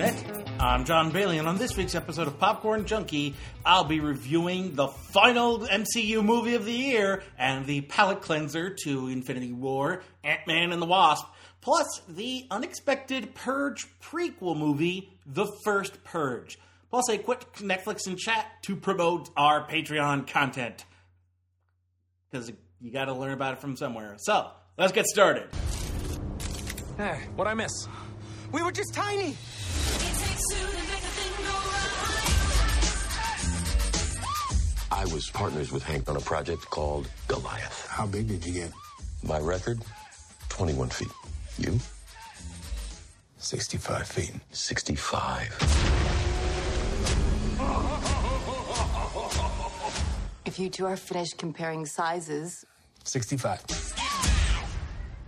Internet. I'm John Bailey, and on this week's episode of Popcorn Junkie, I'll be reviewing the final MCU movie of the year and the palate cleanser to Infinity War, Ant Man and the Wasp, plus the unexpected Purge prequel movie, The First Purge, plus a quick Netflix and chat to promote our Patreon content. Because you gotta learn about it from somewhere. So, let's get started. Hey, what'd I miss? We were just tiny! I was partners with Hank on a project called Goliath. How big did you get? My record, 21 feet. You? 65 feet. 65. If you two are finished comparing sizes, 65.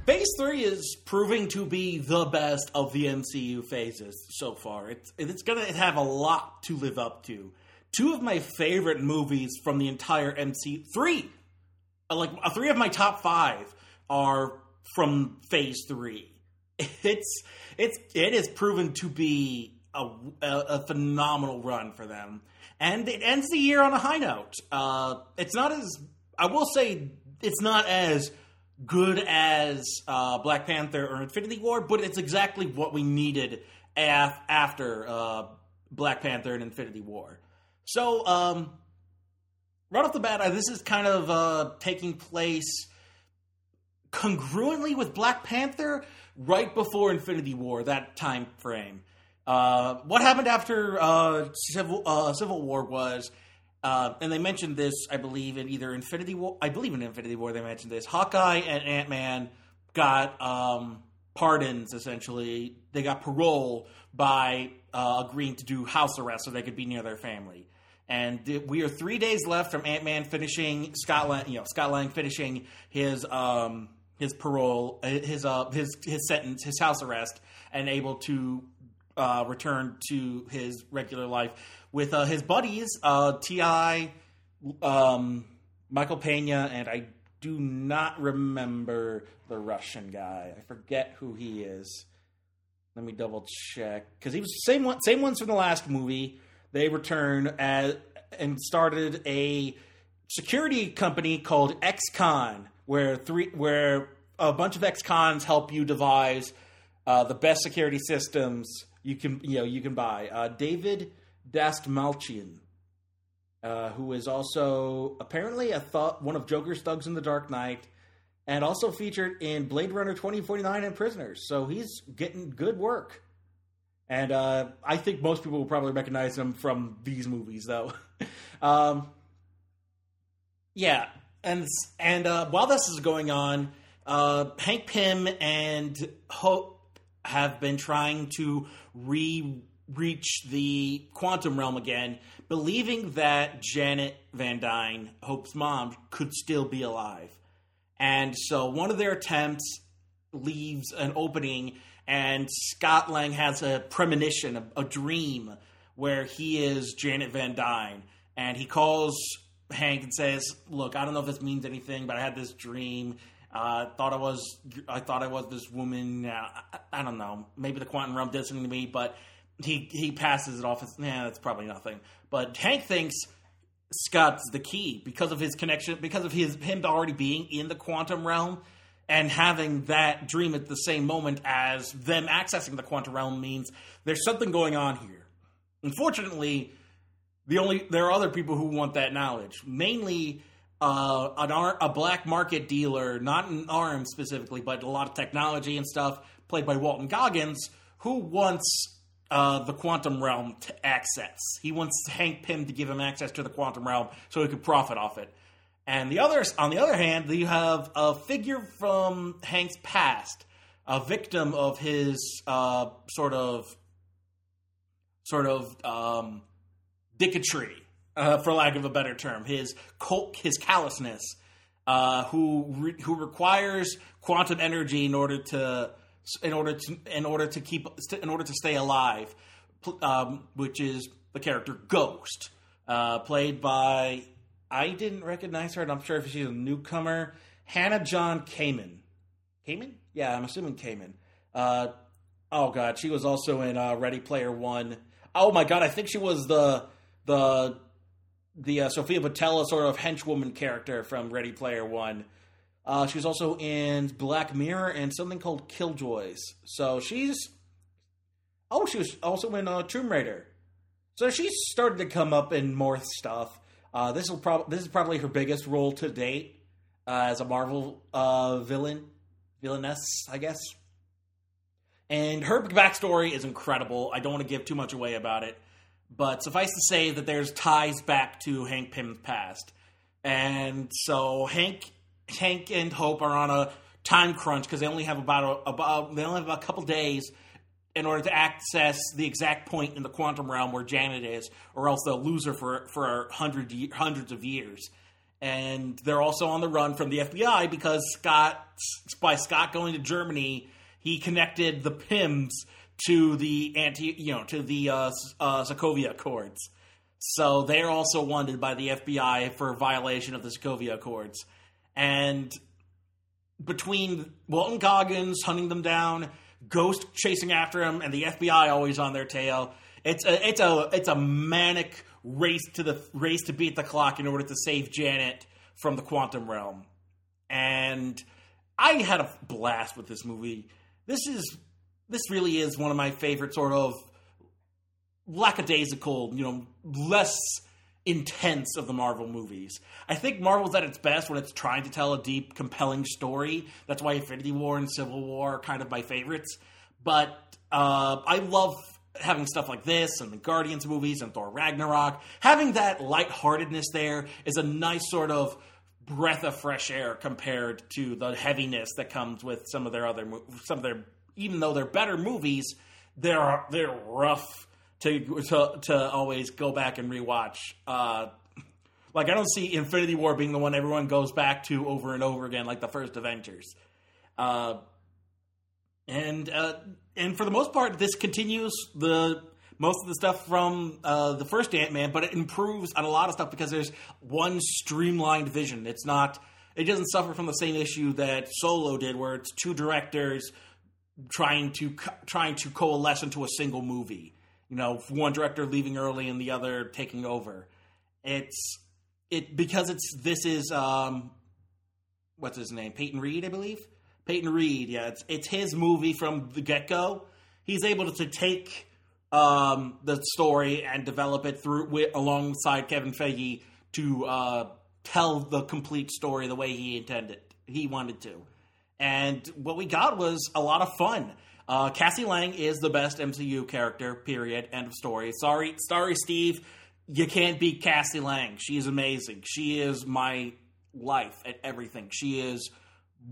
Phase three is proving to be the best of the MCU phases so far. It's it's gonna have a lot to live up to. Two of my favorite movies from the entire MCU, three, uh, like uh, three of my top five are from Phase three. It's it's it has proven to be a, a, a phenomenal run for them, and it ends the year on a high note. Uh, it's not as I will say it's not as good as uh, Black Panther or Infinity War, but it's exactly what we needed af- after uh, Black Panther and Infinity War. So, um, right off the bat, this is kind of uh, taking place congruently with Black Panther right before Infinity War, that time frame. Uh, what happened after uh, Civil uh, Civil War was, uh, and they mentioned this, I believe, in either Infinity War. I believe in Infinity War they mentioned this. Hawkeye and Ant Man got um, pardons. Essentially, they got parole by uh, agreeing to do house arrest so they could be near their family. And we are three days left from Ant Man finishing Scott Lang, you know, Scott Lang finishing his um, his parole, uh, his uh, his his sentence, his house arrest, and able to uh, return to his regular life with uh, his buddies, uh, Ti, um, Michael Pena, and I do not remember the Russian guy. I forget who he is. Let me double check because he was the same one, same ones from the last movie. They return as and started a security company called XCon, where three where a bunch of ex-cons help you devise uh, the best security systems you can you know you can buy. Uh, David Dastmalchian, uh, who is also apparently a thought one of Joker's thugs in the Dark Knight, and also featured in Blade Runner twenty forty nine and Prisoners. So he's getting good work. And uh, I think most people will probably recognize him from these movies, though. um, yeah, and and uh, while this is going on, uh, Hank Pym and Hope have been trying to re reach the quantum realm again, believing that Janet Van Dyne, Hope's mom, could still be alive. And so one of their attempts leaves an opening, and Scott Lang has a premonition, a, a dream, where he is Janet Van Dyne, and he calls Hank and says, "Look, I don't know if this means anything, but I had this dream. Uh, thought I was, I thought I was this woman. Uh, I, I don't know. Maybe the quantum realm did something to me, but." He he passes it off as, nah, that's probably nothing. But Hank thinks Scott's the key because of his connection, because of his him already being in the quantum realm and having that dream at the same moment as them accessing the quantum realm means there's something going on here. Unfortunately, the only there are other people who want that knowledge, mainly uh, an ar- a black market dealer, not in arms specifically, but a lot of technology and stuff, played by Walton Goggins, who wants uh, the quantum realm to access. He wants Hank Pym to give him access to the quantum realm so he could profit off it. And the others, on the other hand, you have a figure from Hank's past, a victim of his uh, sort of, sort of um, dicketry, uh, for lack of a better term, his cult, his callousness, uh, who re- who requires quantum energy in order to in order to in order to keep in order to stay alive, um, which is the character Ghost, uh, played by I didn't recognize her, and I'm sure if she's a newcomer, Hannah John Kamen. Kamen? Yeah, I'm assuming Kamen. Uh, Oh god, she was also in uh, Ready Player One. Oh my god, I think she was the the the uh, Sofia Boutella sort of henchwoman character from Ready Player One. Uh, she was also in Black Mirror and something called Killjoys. So she's oh, she was also in uh, Tomb Raider. So she's started to come up in more stuff. Uh, this will this is probably her biggest role to date uh, as a Marvel uh, villain, villainess, I guess. And her backstory is incredible. I don't want to give too much away about it, but suffice to say that there's ties back to Hank Pym's past. And so Hank, Hank and Hope are on a time crunch because they only have about a, about they only have a couple days in order to access the exact point in the quantum realm where Janet is, or else they'll lose her for for hundred hundreds of years. And they're also on the run from the FBI because Scott, by Scott going to Germany, he connected the Pyms to the anti, you know, to the uh, uh, Sokovia Accords. So they're also wanted by the FBI for violation of the Sokovia Accords. And between Walton Goggins hunting them down, Ghost chasing after him, and the FBI always on their tail, it's a it's a it's a manic race to the race to beat the clock in order to save Janet from the quantum realm. And I had a blast with this movie. This is this really is one of my favorite sort of lackadaisical, you know, less intense of the Marvel movies. I think Marvel's at its best when it's trying to tell a deep, compelling story. That's why Infinity War and Civil War are kind of my favorites. But uh, I love having stuff like this and the Guardians movies and Thor Ragnarok. Having that lightheartedness there is a nice sort of breath of fresh air compared to the heaviness that comes with some of their other some of their even though they're better movies, they're they're rough to to, to always go back and rewatch. Uh, like I don't see Infinity War being the one everyone goes back to over and over again, like the first Avengers. Uh, and uh, and for the most part, this continues the most of the stuff from uh, the first Ant Man, but it improves on a lot of stuff because there's one streamlined vision. It's not. It doesn't suffer from the same issue that Solo did, where it's two directors trying to trying to coalesce into a single movie. You know, one director leaving early and the other taking over. It's it because it's this is um what's his name Peyton Reed, I believe. Peyton Reed, yeah, it's it's his movie from the get go. He's able to, take um, the story and develop it through with, alongside Kevin Feige to uh, tell the complete story the way he intended, he wanted to. And what we got was a lot of fun. Uh, Cassie Lang is the best MCU character. Period. End of story. Sorry, sorry, Steve. You can't beat Cassie Lang. She is amazing. She is my life at everything. She is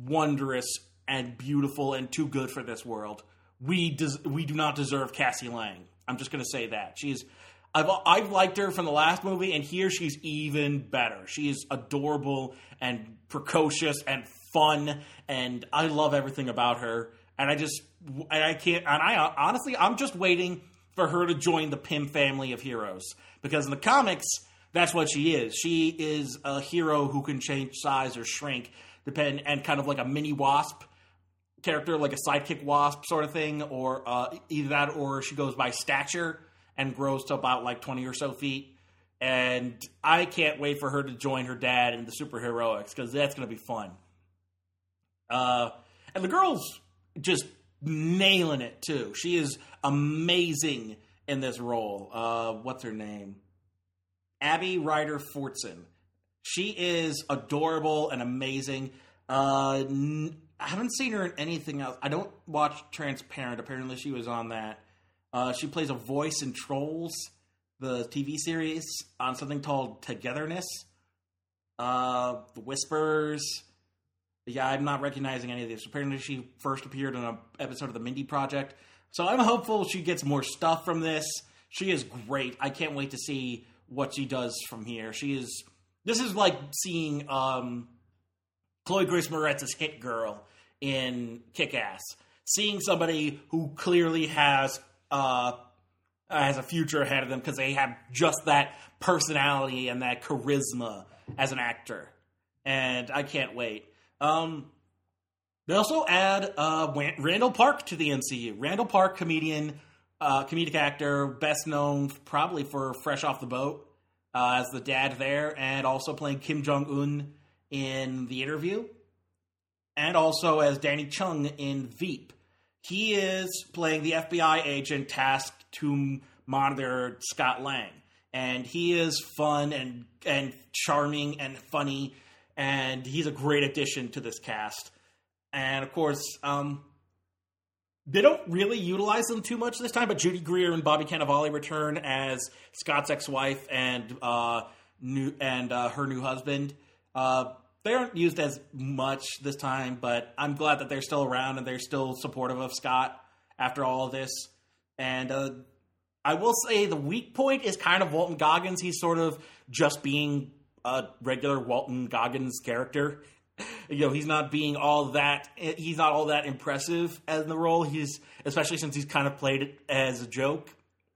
wondrous and beautiful and too good for this world. We des- we do not deserve Cassie Lang. I'm just going to say that she's. I've I've liked her from the last movie, and here she's even better. She is adorable and precocious and fun, and I love everything about her. And I just and I can't. And I honestly, I'm just waiting for her to join the Pym family of heroes because in the comics, that's what she is. She is a hero who can change size or shrink, depend and kind of like a mini wasp character, like a sidekick wasp sort of thing, or uh, either that or she goes by stature and grows to about like 20 or so feet. And I can't wait for her to join her dad in the superheroics because that's going to be fun. Uh, and the girl's just nailing it too. She is amazing in this role. Uh, what's her name? Abby Ryder Fortson. She is adorable and amazing. Uh, n- I haven't seen her in anything else. I don't watch Transparent. Apparently, she was on that. Uh, she plays a voice in Trolls, the TV series, on something called Togetherness. Uh, the Whispers. Yeah, I'm not recognizing any of this. Apparently, she first appeared in an episode of the Mindy Project. So I'm hopeful she gets more stuff from this. She is great. I can't wait to see what she does from here. She is. This is like seeing um, Chloe Grace Moretz's hit girl in Kick Ass. Seeing somebody who clearly has uh, has a future ahead of them because they have just that personality and that charisma as an actor, and I can't wait. Um, They also add uh, Randall Park to the MCU. Randall Park, comedian, uh, comedic actor, best known probably for Fresh Off the Boat uh, as the dad there, and also playing Kim Jong Un in The Interview, and also as Danny Chung in Veep. He is playing the FBI agent tasked to monitor Scott Lang, and he is fun and and charming and funny, and he's a great addition to this cast. And of course, um, they don't really utilize them too much this time, but Judy Greer and Bobby Cannavale return as Scott's ex-wife and uh, new and uh, her new husband. Uh, they aren't used as much this time, but I'm glad that they're still around and they're still supportive of Scott after all of this. And uh, I will say the weak point is kind of Walton Goggins. He's sort of just being a regular Walton Goggins character. You know, he's not being all that. He's not all that impressive as the role. He's especially since he's kind of played it as a joke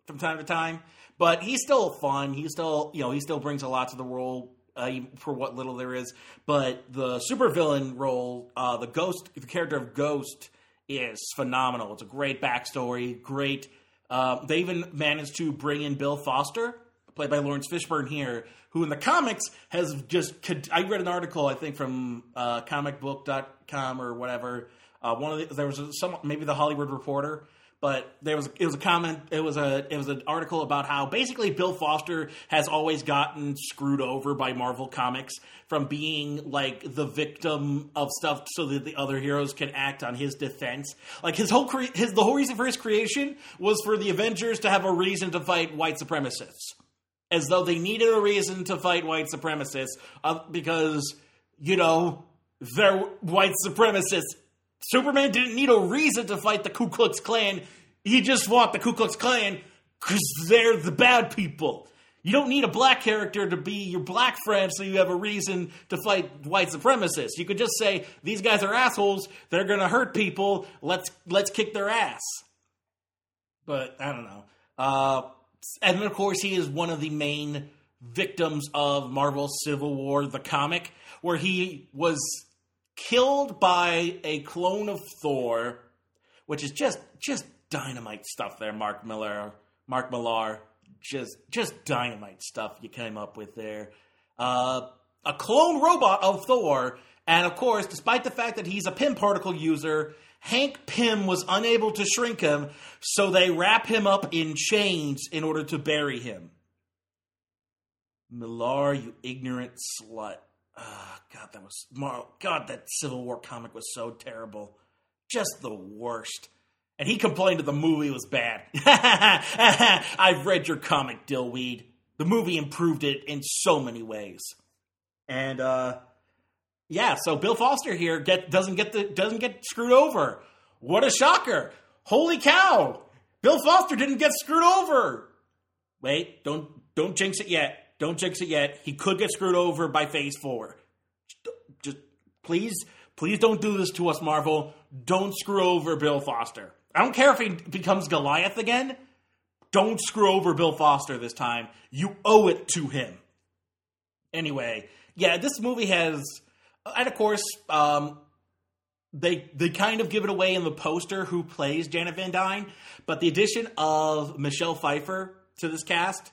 from time to time. But he's still fun. He still, you know, he still brings a lot to the role uh, for what little there is. But the supervillain role, uh, the ghost, the character of Ghost, is phenomenal. It's a great backstory. Great. Uh, they even managed to bring in Bill Foster, played by Laurence Fishburne here, who in the comics has just. I read an article, I think, from uh, comicbook.com or whatever. Uh, one of the, there was some maybe the Hollywood Reporter but there was it was a comment it was a it was an article about how basically Bill Foster has always gotten screwed over by Marvel Comics from being like the victim of stuff so that the other heroes can act on his defense. Like his whole cre- his the whole reason for his creation was for the Avengers to have a reason to fight white supremacists. As though they needed a reason to fight white supremacists uh, because you know they're white supremacists Superman didn't need a reason to fight the Ku Klux Klan. He just fought the Ku Klux Klan because they're the bad people. You don't need a black character to be your black friend so you have a reason to fight white supremacists. You could just say these guys are assholes. They're going to hurt people. Let's let's kick their ass. But I don't know. Uh, and of course he is one of the main victims of Marvel's Civil War, the comic, where he was killed by a clone of Thor, which is just just dynamite stuff there, Mark Miller, Mark Millar, just just dynamite stuff you came up with there. Uh, a clone robot of Thor, and of course, despite the fact that he's a Pym particle user, Hank Pym was unable to shrink him, so they wrap him up in chains in order to bury him. Millar, you ignorant slut. Oh, God, that was Mar- God. That Civil War comic was so terrible, just the worst. And he complained that the movie was bad. I've read your comic, Dillweed. The movie improved it in so many ways. And uh, yeah, so Bill Foster here get doesn't get the doesn't get screwed over. What a shocker! Holy cow! Bill Foster didn't get screwed over. Wait, don't don't jinx it yet. Don't jinx it yet. He could get screwed over by Phase Four. Just please, please don't do this to us, Marvel. Don't screw over Bill Foster. I don't care if he becomes Goliath again. Don't screw over Bill Foster this time. You owe it to him. Anyway, yeah, this movie has, and of course, um, they they kind of give it away in the poster who plays Janet Van Dyne, but the addition of Michelle Pfeiffer to this cast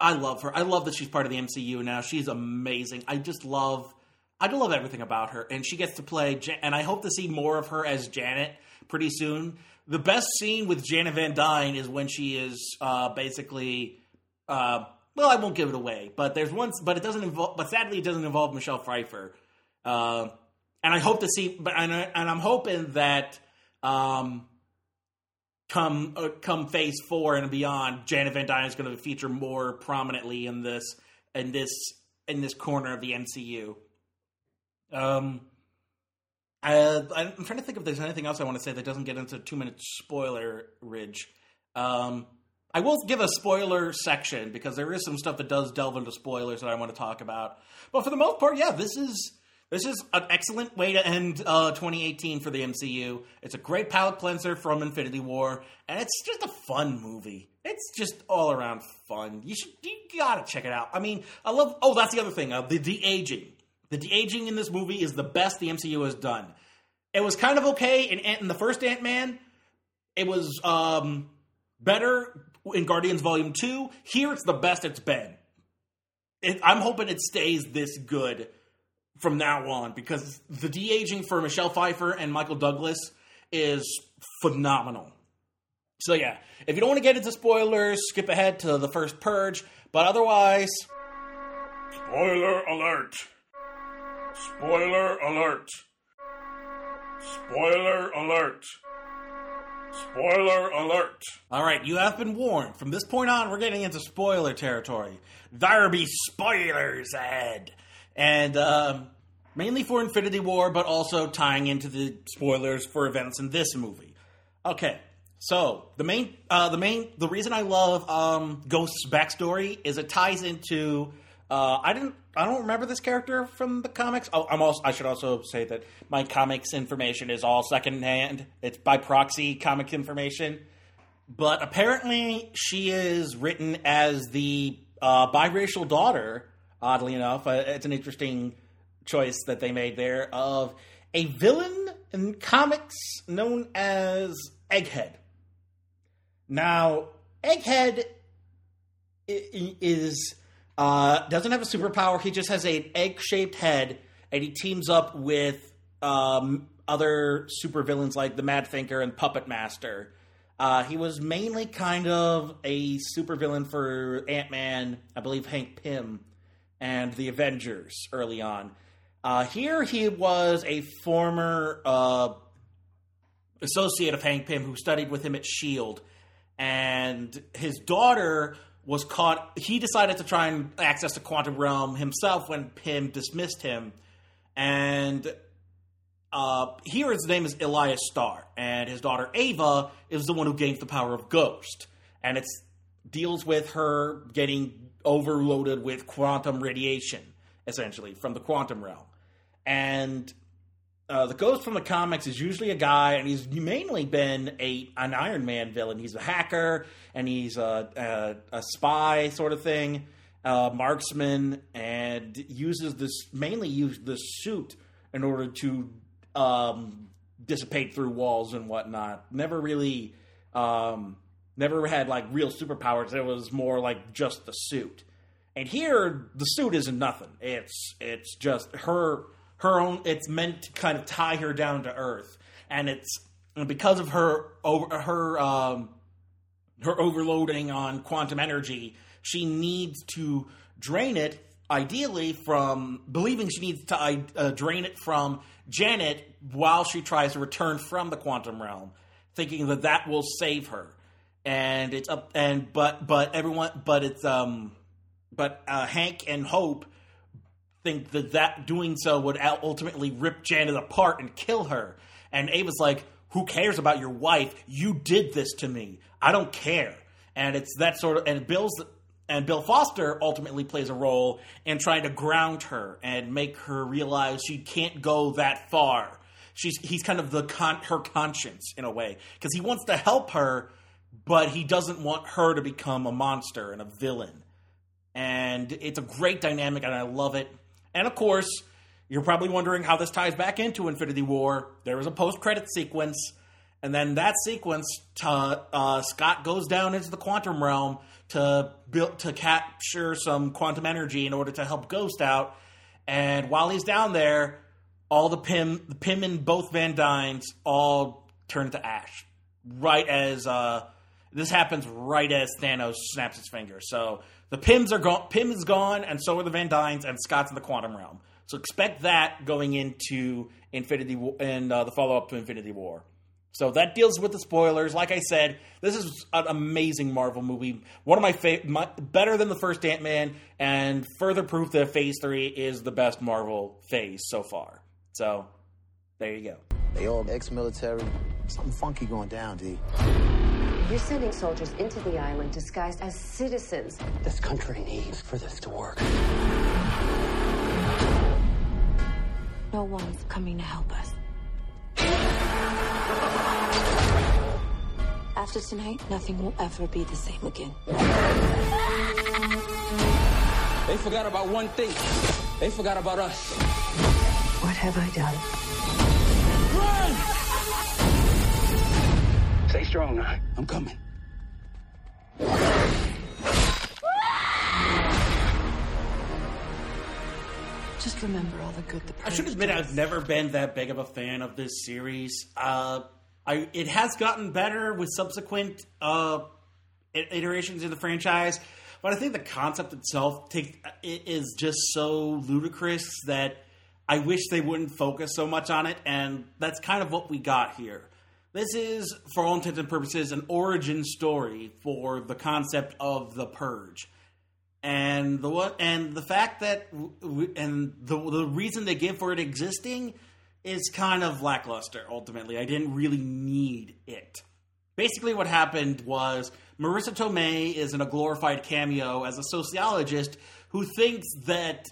I love her. I love that she's part of the MCU now. She's amazing. I just love, I love everything about her, and she gets to play. And I hope to see more of her as Janet pretty soon. The best scene with Janet Van Dyne is when she is uh, basically. Uh, well, I won't give it away, but there's one, but it doesn't involve. But sadly, it doesn't involve Michelle Pfeiffer. Uh, and I hope to see, but and, I, I'm hoping that um, come uh, come phase four and beyond, Janet Van Dyne is going to feature more prominently in this in this in this corner of the MCU. Um, I'm trying to think if there's anything else I want to say that doesn't get into two minute spoiler ridge. Um, I will give a spoiler section because there is some stuff that does delve into spoilers that I want to talk about. But for the most part, yeah, this is this is an excellent way to end uh, 2018 for the MCU. It's a great palate cleanser from Infinity War, and it's just a fun movie. It's just all around fun. You should, you gotta check it out. I mean, I love. Oh, that's the other thing. Uh, the de aging. The de aging in this movie is the best the MCU has done. It was kind of okay in, in the first Ant Man. It was um, better in Guardians Volume Two. Here, it's the best it's been. It, I'm hoping it stays this good from now on because the de aging for Michelle Pfeiffer and Michael Douglas is phenomenal. So yeah, if you don't want to get into spoilers, skip ahead to the first purge. But otherwise, spoiler alert! Spoiler alert! Spoiler alert! Spoiler alert! All right, you have been warned. From this point on, we're getting into spoiler territory. There be spoilers ahead, and um, mainly for Infinity War, but also tying into the spoilers for events in this movie. Okay, so the main, uh, the main, the reason I love um, Ghost's backstory is it ties into. Uh, I didn't. I don't remember this character from the comics. Oh, I'm also. I should also say that my comics information is all secondhand. It's by proxy comic information. But apparently, she is written as the uh, biracial daughter. Oddly enough, uh, it's an interesting choice that they made there of a villain in comics known as Egghead. Now, Egghead is uh, doesn't have a superpower. He just has an egg-shaped head, and he teams up with um, other supervillains like the Mad Thinker and Puppet Master. Uh, he was mainly kind of a supervillain for Ant Man, I believe Hank Pym, and the Avengers early on. Uh, here he was a former uh, associate of Hank Pym who studied with him at S.H.I.E.L.D. And his daughter was caught. He decided to try and access the quantum realm himself when Pym dismissed him. And uh, here his name is Elias Starr, and his daughter Ava is the one who gains the power of Ghost, and it deals with her getting overloaded with quantum radiation, essentially from the quantum realm. And uh, the Ghost from the comics is usually a guy, and he's mainly been a an Iron Man villain. He's a hacker, and he's a a, a spy sort of thing, marksman, and uses this mainly use the suit in order to um, dissipate through walls and whatnot. Never really, um, never had like real superpowers. It was more like just the suit. And here, the suit isn't nothing. It's it's just her her own. It's meant to kind of tie her down to earth, and it's because of her over her um, her overloading on quantum energy, she needs to drain it. Ideally, from believing she needs to uh, drain it from Janet while she tries to return from the quantum realm, thinking that that will save her. And it's up and but but everyone but it's um but uh, Hank and Hope think that that doing so would ultimately rip Janet apart and kill her. And Ava's like, "Who cares about your wife? You did this to me. I don't care." And it's that sort of and Bill's and Bill Foster ultimately plays a role in trying to ground her and make her realize she can't go that far. She's he's kind of the con- her conscience in a way because he wants to help her, but he doesn't want her to become a monster and a villain and it's a great dynamic and I love it. And of course, you're probably wondering how this ties back into Infinity War. There was a post-credit sequence, and then that sequence, uh, Scott goes down into the quantum realm to build to capture some quantum energy in order to help Ghost out. And while he's down there, all the Pym, the Pym and both Van Dynes all turn to ash. Right as uh, this happens, right as Thanos snaps his finger. So the Pyms are gone. Pym is gone, and so are the Van Dynes, and Scott's in the quantum realm. So expect that going into Infinity War and uh, the follow up to Infinity War. So that deals with the spoilers. Like I said, this is an amazing Marvel movie. One of my favorite, better than the first Ant Man, and further proof that Phase Three is the best Marvel phase so far. So there you go. They all ex-military. Something funky going down, D. You're sending soldiers into the island disguised as citizens. This country needs for this to work. No one's coming to help us. After tonight, nothing will ever be the same again. They forgot about one thing. They forgot about us. What have I done? Strong, huh? I'm coming. Just remember all the good the I should admit does. I've never been that big of a fan of this series. Uh, I it has gotten better with subsequent uh, iterations in the franchise, but I think the concept itself take, it is just so ludicrous that I wish they wouldn't focus so much on it, and that's kind of what we got here. This is, for all intents and purposes, an origin story for the concept of the purge and the one and the fact that and the the reason they give for it existing is kind of lackluster. Ultimately, I didn't really need it. Basically, what happened was Marisa Tomei is in a glorified cameo as a sociologist who thinks that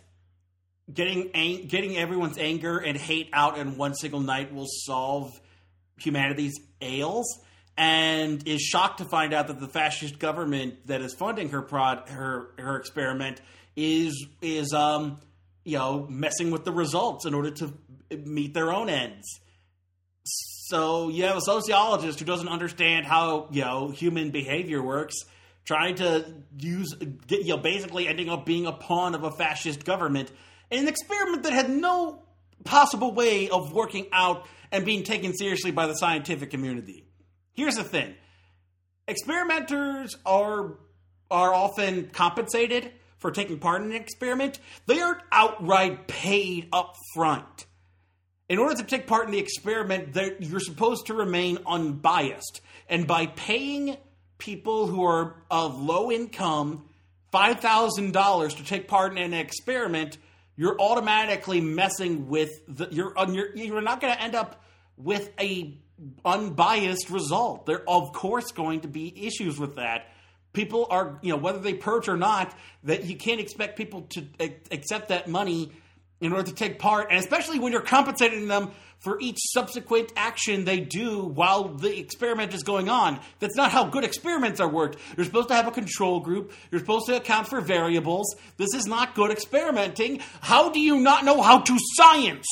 getting ang- getting everyone's anger and hate out in one single night will solve humanity's ails and is shocked to find out that the fascist government that is funding her prod her her experiment is is um you know messing with the results in order to meet their own ends. So you have a sociologist who doesn't understand how you know human behavior works trying to use you know basically ending up being a pawn of a fascist government in an experiment that had no possible way of working out and being taken seriously by the scientific community. Here's the thing. Experimenters are are often compensated for taking part in an experiment. They aren't outright paid up front in order to take part in the experiment you're supposed to remain unbiased. And by paying people who are of low income $5000 to take part in an experiment you're automatically messing with the you're uh, you're, you're not going to end up with a unbiased result. There of course going to be issues with that. People are you know whether they purge or not that you can't expect people to accept that money in order to take part and especially when you're compensating them for each subsequent action they do while the experiment is going on. That's not how good experiments are worked. You're supposed to have a control group. You're supposed to account for variables. This is not good experimenting. How do you not know how to science?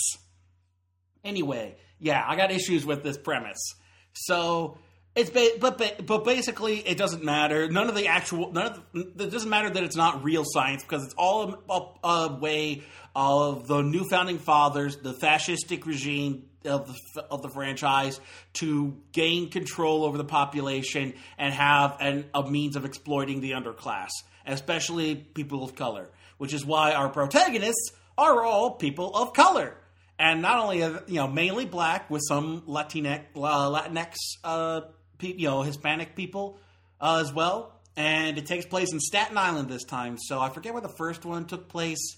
Anyway yeah i got issues with this premise. So it's ba- but ba- but basically it doesn't matter. None of the actual none of the, it doesn't matter that it's not real science because it's all a, a way of the new founding fathers the fascistic regime of the, of the franchise to gain control over the population and have an, a means of exploiting the underclass especially people of color which is why our protagonists are all people of color and not only you know mainly black with some Latinx uh, Latinx uh, pe- you know Hispanic people uh, as well. And it takes place in Staten Island this time. So I forget where the first one took place.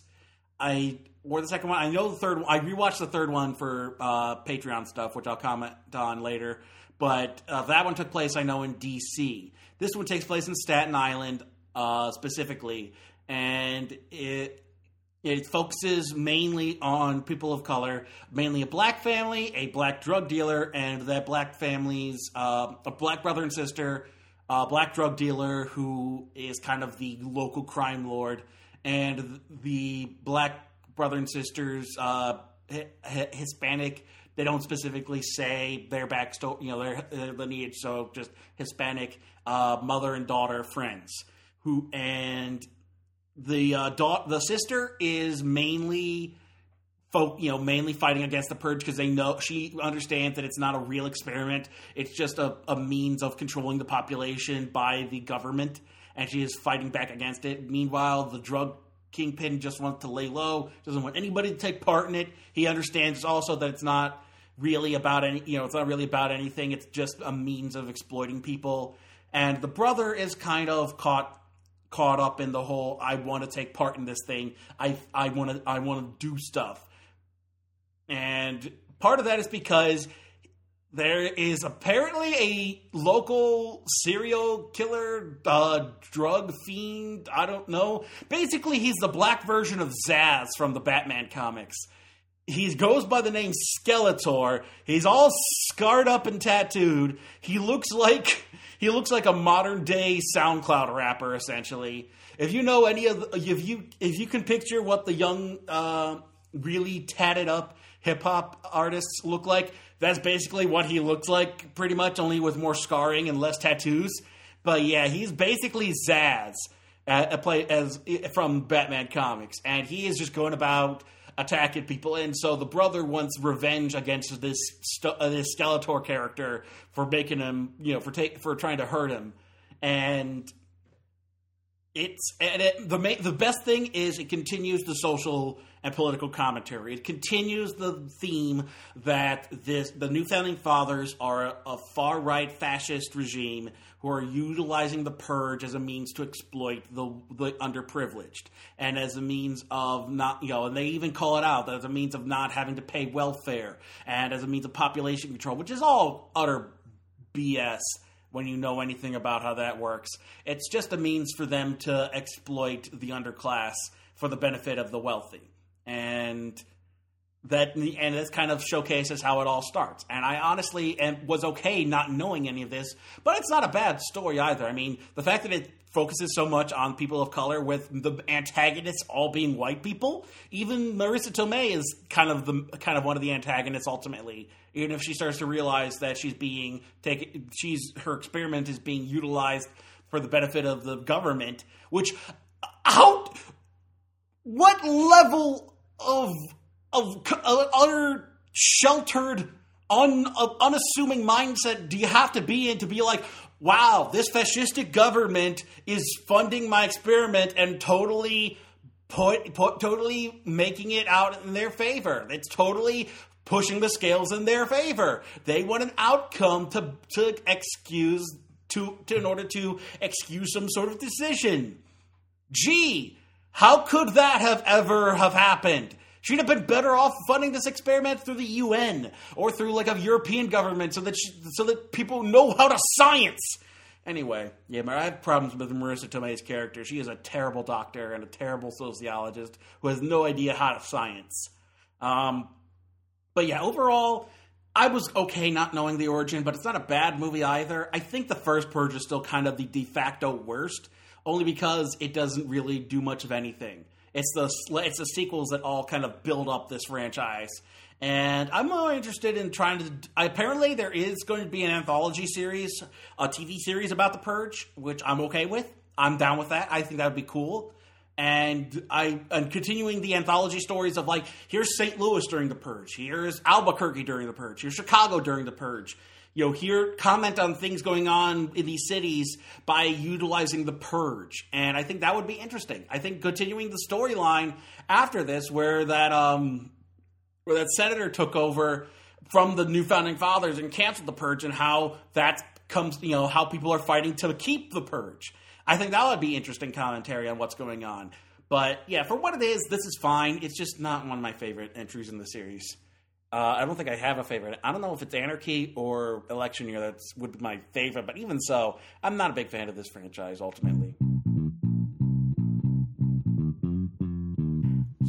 I or the second one. I know the third one. I rewatched the third one for uh, Patreon stuff, which I'll comment on later. But uh, that one took place, I know, in D.C. This one takes place in Staten Island uh, specifically, and it it focuses mainly on people of color, mainly a black family, a black drug dealer, and that black family's uh, a black brother and sister, a black drug dealer who is kind of the local crime lord, and the black brother and sisters uh, hi- hi- Hispanic. They don't specifically say their backstory, you know, their, their lineage. So just Hispanic uh, mother and daughter friends who and the uh, the sister is mainly folk you know mainly fighting against the purge because they know she understands that it's not a real experiment it's just a, a means of controlling the population by the government and she is fighting back against it meanwhile the drug kingpin just wants to lay low doesn't want anybody to take part in it he understands also that it's not really about any you know it's not really about anything it's just a means of exploiting people and the brother is kind of caught caught up in the whole I want to take part in this thing. I I want to I want to do stuff. And part of that is because there is apparently a local serial killer, uh, drug fiend. I don't know. Basically, he's the black version of Zsasz from the Batman comics. He goes by the name Skeletor. He's all scarred up and tattooed. He looks like he looks like a modern day SoundCloud rapper, essentially. If you know any of the, if you if you can picture what the young uh, really tatted up hip hop artists look like. That's basically what he looks like, pretty much, only with more scarring and less tattoos. But yeah, he's basically Zsasz, uh, play as from Batman comics, and he is just going about attacking people. And so the brother wants revenge against this uh, this Skeletor character for making him, you know, for take for trying to hurt him, and it's and it, the the best thing is it continues the social and political commentary. It continues the theme that this the new founding fathers are a, a far right fascist regime who are utilizing the purge as a means to exploit the the underprivileged and as a means of not you know and they even call it out as a means of not having to pay welfare and as a means of population control, which is all utter BS when you know anything about how that works. It's just a means for them to exploit the underclass for the benefit of the wealthy. And that and this kind of showcases how it all starts. And I honestly am, was okay not knowing any of this, but it's not a bad story either. I mean, the fact that it focuses so much on people of color with the antagonists all being white people, even Marisa Tomei is kind of the kind of one of the antagonists ultimately. Even if she starts to realize that she's being taken, she's her experiment is being utilized for the benefit of the government, which uh, how what level of of utter sheltered, un, unassuming mindset do you have to be in to be like, wow, this fascistic government is funding my experiment and totally put, put totally making it out in their favor. It's totally pushing the scales in their favor. They want an outcome to to excuse to, to in order to excuse some sort of decision. Gee, how could that have ever have happened? She'd have been better off funding this experiment through the UN or through like a European government so that she, so that people know how to science. Anyway, yeah, I have problems with Marisa Tomei's character. She is a terrible doctor and a terrible sociologist who has no idea how to science. Um, but yeah, overall, I was okay not knowing the origin, but it's not a bad movie either. I think the first Purge is still kind of the de facto worst, only because it doesn't really do much of anything. It's the it's the sequels that all kind of build up this franchise. And I'm more interested in trying to. Apparently, there is going to be an anthology series, a TV series about the Purge, which I'm okay with. I'm down with that. I think that would be cool. And I and continuing the anthology stories of like here's St. Louis during the Purge, here's Albuquerque during the Purge, here's Chicago during the Purge. You know, here comment on things going on in these cities by utilizing the Purge, and I think that would be interesting. I think continuing the storyline after this, where that um, where that senator took over from the new founding fathers and canceled the purge and how that comes you know how people are fighting to keep the purge. I think that would be interesting commentary on what's going on. But yeah for what it is this is fine. It's just not one of my favorite entries in the series uh, i don't think i have a favorite i don't know if it's anarchy or election year that's would be my favorite but even so i'm not a big fan of this franchise ultimately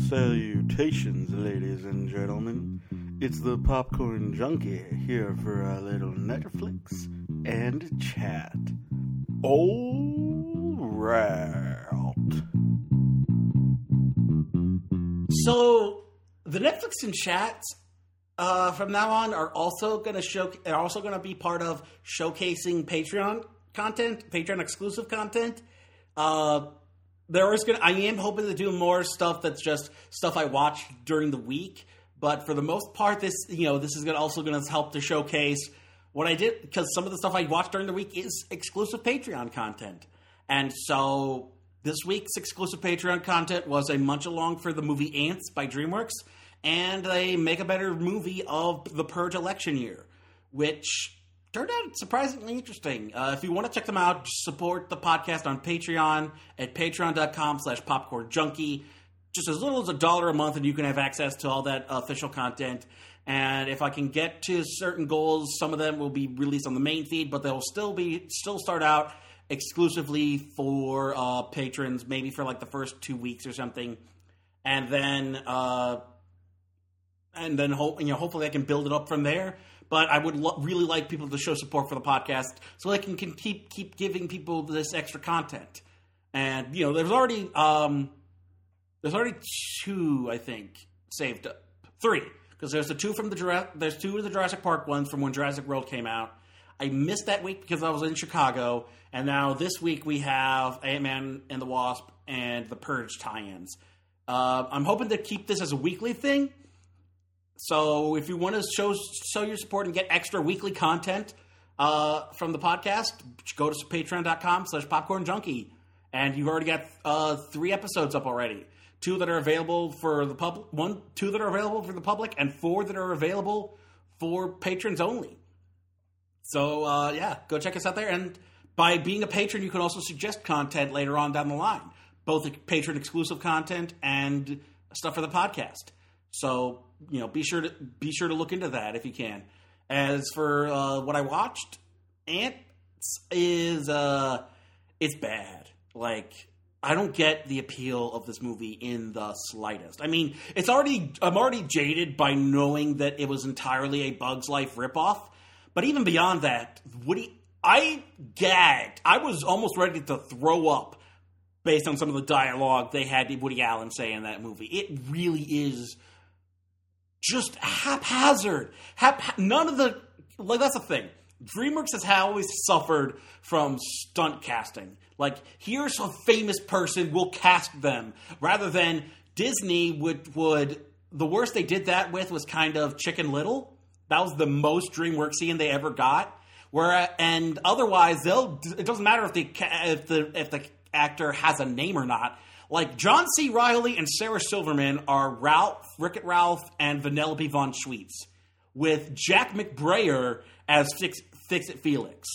Salutations, ladies and gentlemen. It's the Popcorn Junkie here for a little Netflix and chat. All right. So the Netflix and chats uh, from now on are also going to show are also going to be part of showcasing Patreon content, Patreon exclusive content. Uh, there is gonna. I am hoping to do more stuff that's just stuff I watch during the week. But for the most part, this you know this is gonna also going to help to showcase what I did because some of the stuff I watched during the week is exclusive Patreon content, and so this week's exclusive Patreon content was a munch along for the movie Ants by DreamWorks and they make a better movie of the Purge election year, which turned out surprisingly interesting. Uh, if you want to check them out, support the podcast on Patreon at patreon.com slash popcorn junkie. Just as little as a dollar a month, and you can have access to all that official content. And if I can get to certain goals, some of them will be released on the main feed, but they'll still be still start out exclusively for uh, patrons, maybe for like the first two weeks or something, and then uh, and then hope you know hopefully I can build it up from there. But I would lo- really like people to show support for the podcast so they can, can keep keep giving people this extra content. And you know, there's already um, there's already two, I think, saved up. Three, because there's the two from the there's two of the Jurassic Park ones from when Jurassic World came out. I missed that week because I was in Chicago, and now this week we have Ant Man and the Wasp and the Purge tie-ins. Uh, I'm hoping to keep this as a weekly thing. So if you want to show show your support and get extra weekly content uh, from the podcast, go to patreon.com slash popcorn junkie. And you've already got uh, three episodes up already. Two that are available for the public, one, two that are available for the public, and four that are available for patrons only. So uh, yeah, go check us out there. And by being a patron, you can also suggest content later on down the line, both patron exclusive content and stuff for the podcast. So you know, be sure to be sure to look into that if you can. As for uh, what I watched, Ants is uh, it's bad. Like I don't get the appeal of this movie in the slightest. I mean, it's already I'm already jaded by knowing that it was entirely a Bugs Life ripoff. But even beyond that, Woody, I gagged. I was almost ready to throw up based on some of the dialogue they had Woody Allen say in that movie. It really is just haphazard. Hap- none of the like that's the thing. DreamWorks has always suffered from stunt casting. Like here's a famous person, we'll cast them rather than Disney would would the worst they did that with was kind of Chicken Little. That was the most DreamWorksian they ever got. Where and otherwise they'll it doesn't matter if the if the if the actor has a name or not. Like John C. Reilly and Sarah Silverman are Ralph, Wreck-It Ralph, and Vanellope von Schweetz, with Jack McBrayer as Fix, Fix It Felix.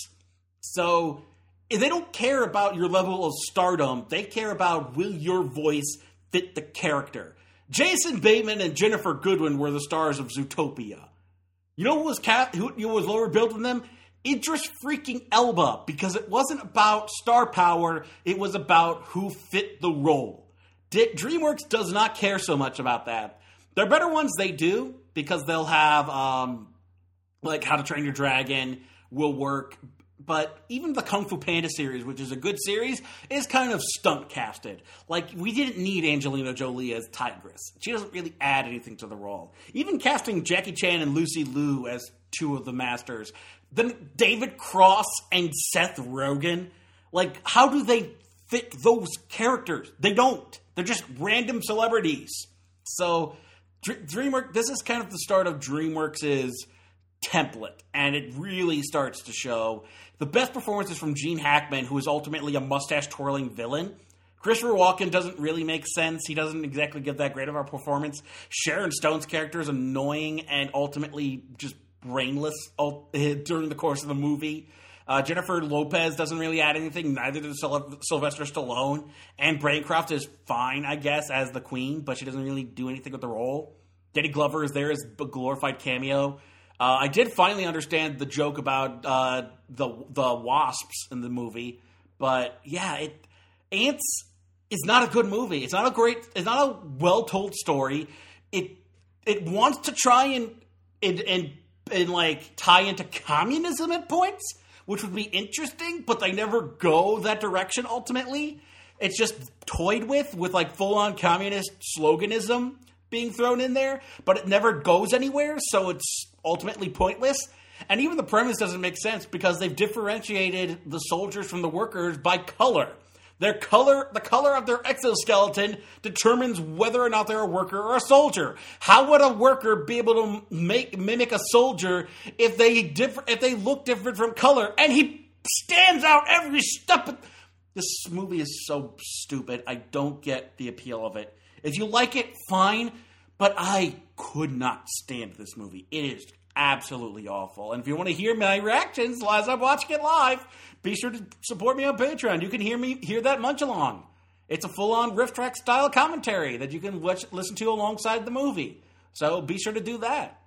So they don't care about your level of stardom. They care about will your voice fit the character. Jason Bateman and Ginnifer Goodwin were the stars of Zootopia. You know who was cat who, who was lower billed than them? Idris freaking Elba because it wasn't about star power, it was about who fit the role. DreamWorks does not care so much about that. There are better ones they do because they'll have um, like How to Train Your Dragon will work, but even the Kung Fu Panda series, which is a good series, is kind of stunt casted. Like we didn't need Angelina Jolie as Tigress; she doesn't really add anything to the role. Even casting Jackie Chan and Lucy Liu as two of the masters, then David Cross and Seth Rogen, like how do they fit those characters? They don't. They're just random celebrities. So DreamWorks, this is kind of the start of DreamWorks' template, and it really starts to show. The best performance is from Gene Hackman, who is ultimately a mustache twirling villain. Christopher Walken doesn't really make sense. He doesn't exactly give that great of a performance. Sharon Stone's character is annoying and ultimately just brainless during the course of the movie. Uh, Jennifer Lopez doesn't really add anything. Neither does Sylvester Stallone. And Bancroft is fine, I guess, as the queen, but she doesn't really do anything with the role. Danny Glover is there as a glorified cameo. Uh, I did finally understand the joke about uh, the the wasps in the movie, but yeah, it Ants is not a good movie. It's not a great. It's not a well told story. It it wants to try and and and, and like tie into communism at points, which would be interesting, but they never go that direction. Ultimately, it's just toyed with with like full on communist sloganism being thrown in there, but it never goes anywhere, so it's ultimately pointless. And even the premise doesn't make sense because they've differentiated the soldiers from the workers by color. Their color, the color of their exoskeleton determines whether or not they're a worker or a soldier. How would a worker be able to make mimic a soldier if they differ, if they look different from color? And he stands out every step. This movie is so stupid. I don't get the appeal of it. If you like it, fine. But I could not stand this movie. It is absolutely awful. And if you want to hear my reactions as I'm watching it live, be sure to support me on Patreon. You can hear me hear that munch along. It's a full on riff track style commentary that you can watch, listen to alongside the movie. So be sure to do that.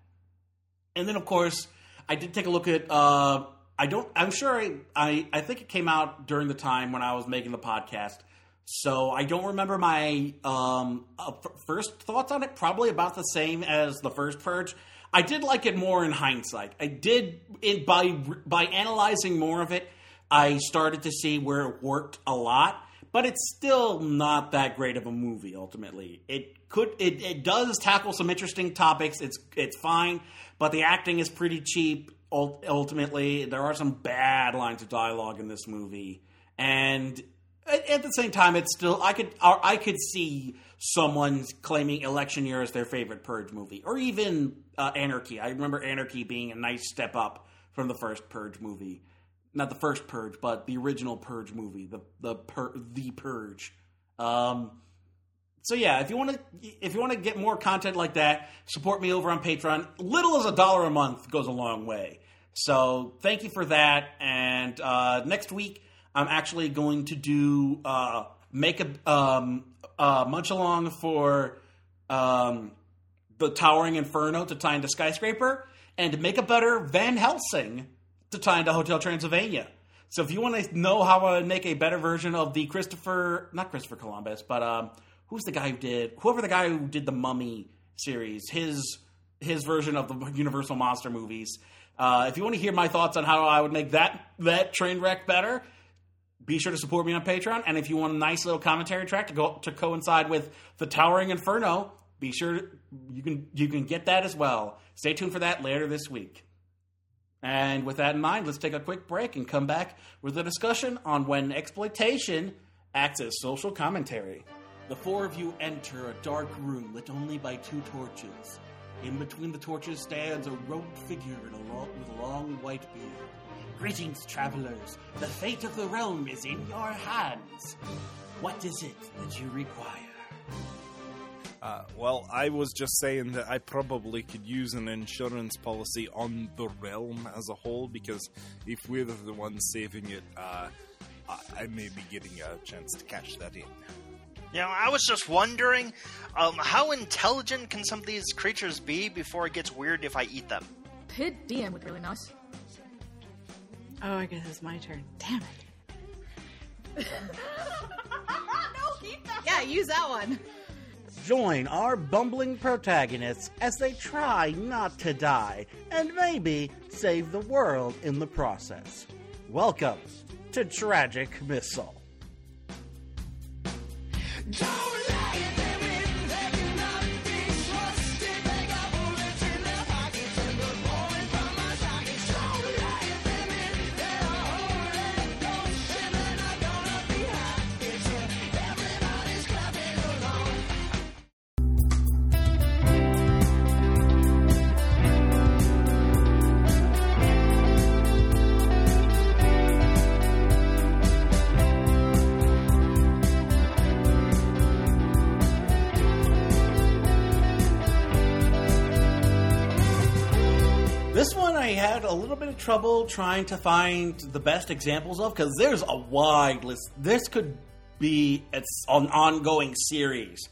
And then, of course, I did take a look at. Uh, I don't. I'm sure. I, I. I think it came out during the time when I was making the podcast. So I don't remember my um, uh, f- first thoughts on it. Probably about the same as the first Purge. I did like it more in hindsight. I did it by by analyzing more of it. I started to see where it worked a lot. but it's still not that great of a movie. Ultimately, it could it, it does tackle some interesting topics. It's it's fine, but the acting is pretty cheap. Ultimately, there are some bad lines of dialogue in this movie, and at, the same time, it's still I could I could see someone claiming Election Year as their favorite Purge movie, or even uh, Anarchy. I remember Anarchy being a nice step up from the first Purge movie, not the first Purge, but the original Purge movie, the the pur- the Purge. Um, so yeah, if you want to if you want to get more content like that, support me over on Patreon. Little as a dollar a month goes a long way. So thank you for that. And uh, next week, I'm actually going to do uh, make a um, uh, munch along for um, the Towering Inferno to tie into Skyscraper, and make a better Van Helsing to tie into Hotel Transylvania. So if you want to know how to make a better version of the Christopher, not Christopher Columbus, but um, who's the guy who did whoever the guy who did the Mummy series, his his version of the Universal monster movies. Uh, if you want to hear my thoughts on how I would make that that train wreck better, be sure to support me on Patreon. And if you want a nice little commentary track to go to coincide with the Towering Inferno, be sure you can you can get that as well. Stay tuned for that later this week. And with that in mind, let's take a quick break and come back with a discussion on when exploitation acts as social commentary. The four of you enter a dark room lit only by two torches. In between the torches stands a robed figure a lo- with a long white beard. Greetings, travelers. The fate of the realm is in your hands. What is it that you require? Uh, well, I was just saying that I probably could use an insurance policy on the realm as a whole because if we're the ones saving it, uh, I, I may be getting a chance to cash that in. You know, I was just wondering, um, how intelligent can some of these creatures be before it gets weird if I eat them? Pit DM would be really nice. Oh, I guess it's my turn. Damn it. Yeah, use that one. Join our bumbling protagonists as they try not to die and maybe save the world in the process. Welcome to Tragic Missile. This had a little bit of trouble trying to find the best examples of because there's a wide list. This could be it's an ongoing series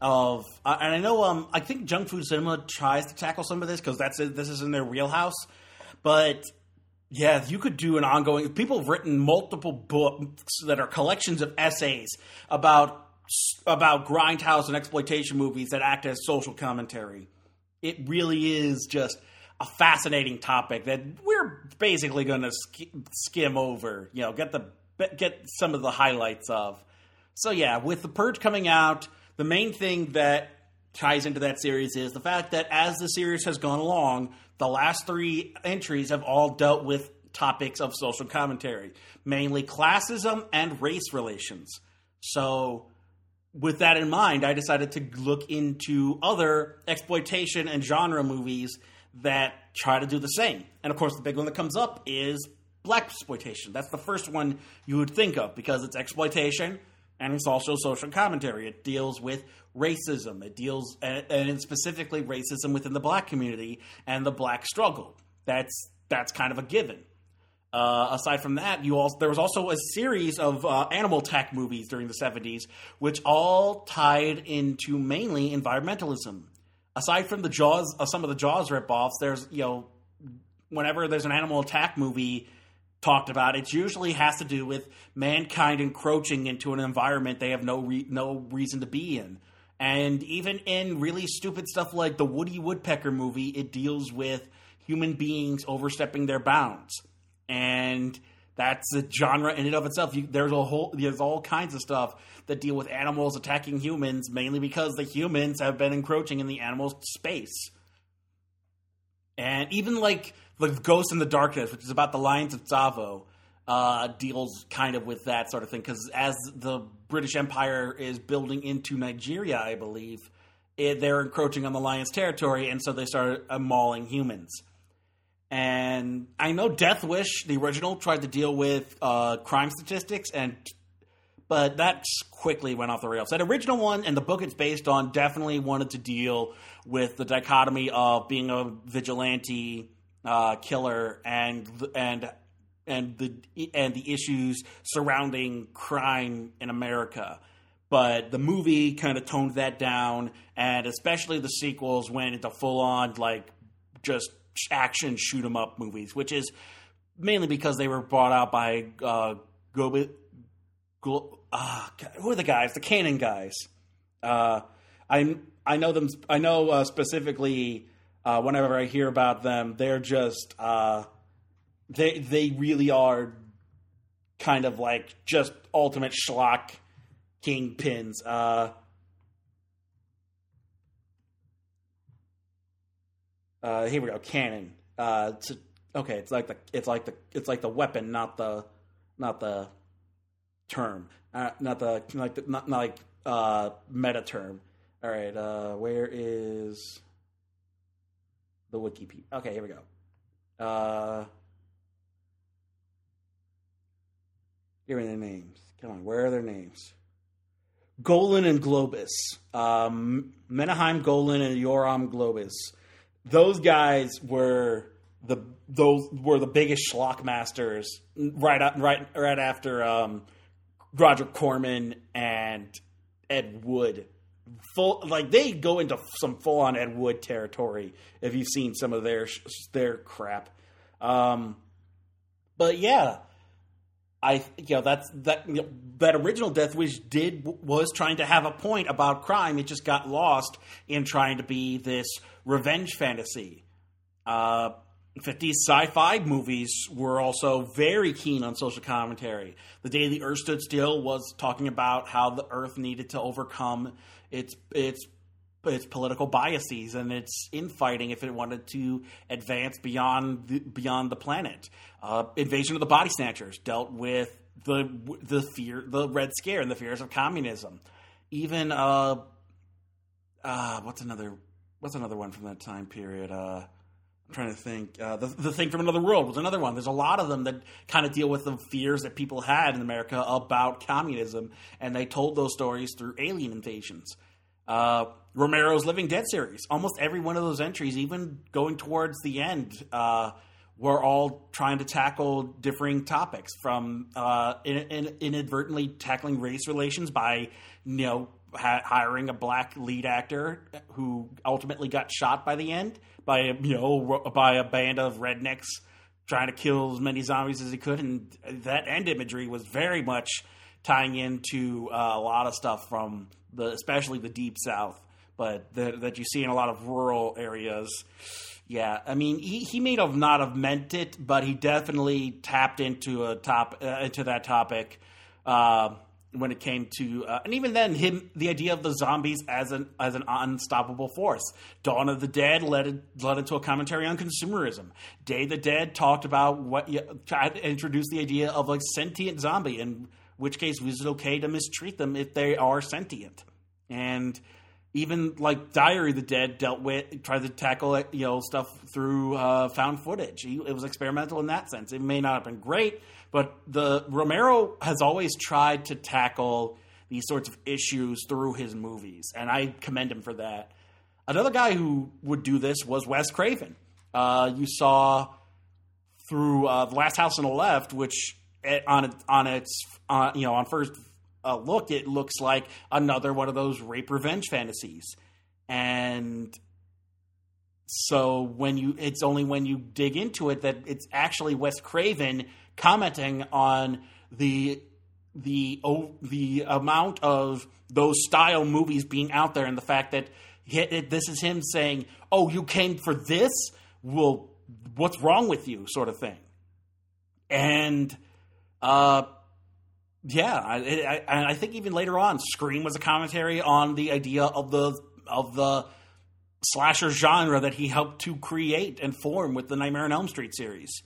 of, uh, and I know um I think Junk Food Cinema tries to tackle some of this because that's this is in their wheelhouse, but yeah, you could do an ongoing. People have written multiple books that are collections of essays about about grindhouse and exploitation movies that act as social commentary. It really is just a fascinating topic that we're basically going to sk- skim over. You know, get the get some of the highlights of. So yeah, with the purge coming out, the main thing that ties into that series is the fact that as the series has gone along, the last three entries have all dealt with topics of social commentary, mainly classism and race relations. So, with that in mind, I decided to look into other exploitation and genre movies that try to do the same. And of course, the big one that comes up is blaxploitation. That's the first one you would think of because it's exploitation and it's also social commentary. It deals with racism. It deals and specifically racism within the black community and the black struggle. That's that's kind of a given. Uh, aside from that, you also there was also a series of uh, animal tech movies during the '70s, which all tied into mainly environmentalism. Aside from the Jaws, uh, some of the Jaws ripoffs, there's you know, whenever there's an animal attack movie talked about, it usually has to do with mankind encroaching into an environment they have no re- no reason to be in. And even in really stupid stuff like the Woody Woodpecker movie, it deals with human beings overstepping their bounds. And That's a genre in and of itself. You, there's a whole there's all kinds of stuff that deal with animals attacking humans, mainly because the humans have been encroaching in the animals' space. And even like the Ghost in the Darkness, which is about the Lions of Tsavo, uh, deals kind of with that sort of thing. Because as the British Empire is building into Nigeria, I believe, it, they're encroaching on the Lions' territory, and so they start mauling humans. And I know Death Wish, the original, tried to deal with uh, crime statistics, and but that quickly went off the rails. That original one and the book it's based on definitely wanted to deal with the dichotomy of being a vigilante uh, killer and and and the and the issues surrounding crime in America. But the movie kind of toned that down, and especially the sequels went into full on like just action shoot 'em up movies, which is mainly because they were brought out by uh, Gobi. Go, uh, who are the guys? The Cannon guys. Uh, I I know them. I know uh, specifically. Uh, whenever I hear about them, they're just uh, they they really are kind of like just ultimate schlock kingpins. Uh, here we go, cannon. Uh, okay, it's like the it's like the it's like the weapon, not the not the term, uh, not the like the, not, not like uh, meta term. All right, uh, where is the Wikipedia? Okay, here we go. Uh, here are their names. Come on, where are their names? Golan and Globus, um, Golan and Yoram Globus. Those guys were the those were the biggest schlock masters right up, right right after um, Roger Corman and Ed Wood. Full like they go into some full on Ed Wood territory if you've seen some of their their crap. Um, but yeah, I you know that's that you know, that original Death Wish did was trying to have a point about crime. It just got lost in trying to be this revenge fantasy. Uh, 50s sci-fi movies were also very keen on social commentary. The Day the Earth Stood Still was talking about how the Earth needed to overcome its its its political biases and its infighting if it wanted to advance beyond the, beyond the planet. Uh, Invasion of the Body Snatchers dealt with the the fear, the Red Scare, and the fears of communism. Even uh, uh, what's another what's another one from that time period? Uh, I'm trying to think. Uh, the, the thing from another world was another one. There's a lot of them that kind of deal with the fears that people had in America about communism, and they told those stories through alien invasions. Uh, Romero's Living Dead series. Almost every one of those entries, even going towards the end, uh, were all trying to tackle differing topics from uh, in, in, inadvertently tackling race relations by you know ha- hiring a black lead actor who ultimately got shot by the end by you know by a band of rednecks trying to kill as many zombies as he could, and that end imagery was very much tying into uh, a lot of stuff from the especially the deep south, but that you see in a lot of rural areas. Yeah, I mean, he, he may have not have meant it, but he definitely tapped into a top uh, into that topic uh, when it came to, uh, and even then, him the idea of the zombies as an as an unstoppable force. Dawn of the Dead led led into a commentary on consumerism. Day of the Dead talked about what tried to introduce the idea of a sentient zombie, in which case was it okay to mistreat them if they are sentient, and even like Diary of the Dead dealt with tried to tackle you know stuff through uh, found footage. It was experimental in that sense. It may not have been great, but the Romero has always tried to tackle these sorts of issues through his movies, and I commend him for that. Another guy who would do this was Wes Craven. Uh, you saw through uh, the Last House on the Left, which eh, on on its uh, you know on first uh, look, it looks like another one of those rape revenge fantasies. And so when you, it's only when you dig into it that it's actually Wes Craven commenting on the the oh, the amount of those style movies being out there and the fact that this is him saying, "Oh, you came for this? Well, what's wrong with you?" sort of thing. And Uh, yeah, I, I, I think even later on, Scream was a commentary on the idea of the of the slasher genre that he helped to create and form with the Nightmare on Elm Street series.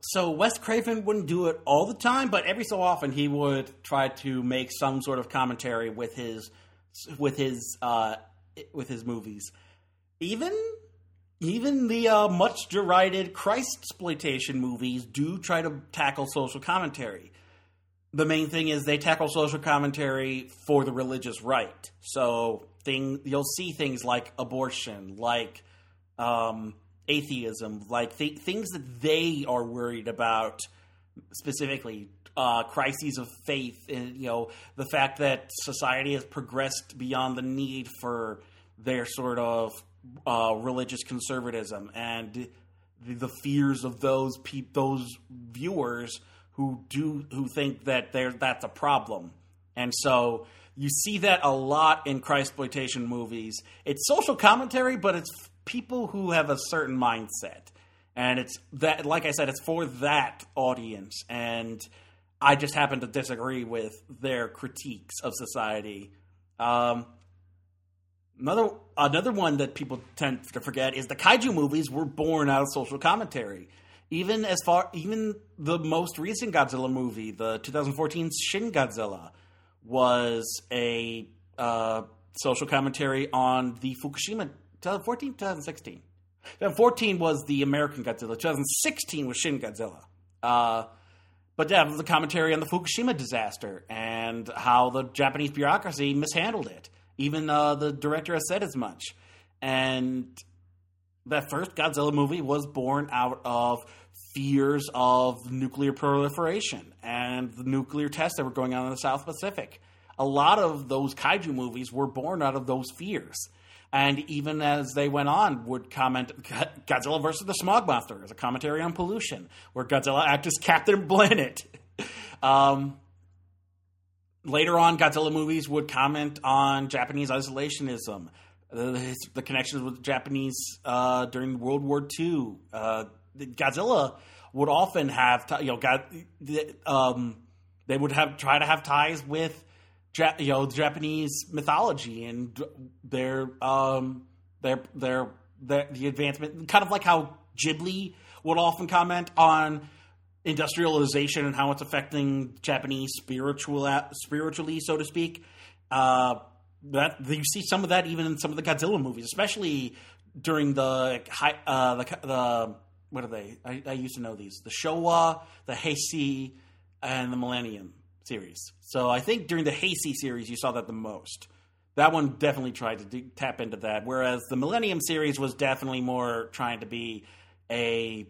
So Wes Craven wouldn't do it all the time, but every so often he would try to make some sort of commentary with his with his uh, with his movies. Even even the uh, much derided Christ exploitation movies do try to tackle social commentary. The main thing is they tackle social commentary for the religious right. So thing you'll see things like abortion, like um, atheism, like th- things that they are worried about specifically. Uh, crises of faith, and you know the fact that society has progressed beyond the need for their sort of uh, religious conservatism and the, fears of those pe- those viewers who do who think that there that's a problem, and so you see that a lot in Christploitation movies. It's social commentary, but it's people who have a certain mindset, and it's that like I said, it's for that audience, and I just happen to disagree with their critiques of society. Um, Another another one that people tend to forget is the kaiju movies were born out of social commentary. Even as far even the most recent Godzilla movie, the 2014 Shin Godzilla, was a uh, social commentary on the Fukushima 2014 2016. 2014 was the American Godzilla. 2016 was Shin Godzilla. Uh, but yeah, a commentary on the Fukushima disaster and how the Japanese bureaucracy mishandled it. Even uh, the director has said as much. And that first Godzilla movie was born out of fears of nuclear proliferation and the nuclear tests that were going on in the South Pacific. A lot of those kaiju movies were born out of those fears. And even as they went on, would comment Godzilla versus the Smog Monster as a commentary on pollution, where Godzilla acts as Captain Planet. um, later on, Godzilla movies would comment on Japanese isolationism, the, the connections with Japanese uh, during World War II. Uh, Godzilla would often have, you know, God, um, they would have try to have ties with, you know, Japanese mythology and their um, their their their the advancement, kind of like how Ghibli would often comment on industrialization and how it's affecting Japanese spiritual spiritually, so to speak. Uh, that you see some of that even in some of the Godzilla movies, especially during the uh, the, the what are they? I, I, used to know these: the Showa, the Heisei, and the Millennium series. So I think during the Heisei series, you saw that the most. That one definitely tried to tap into that, whereas the Millennium series was definitely more trying to be a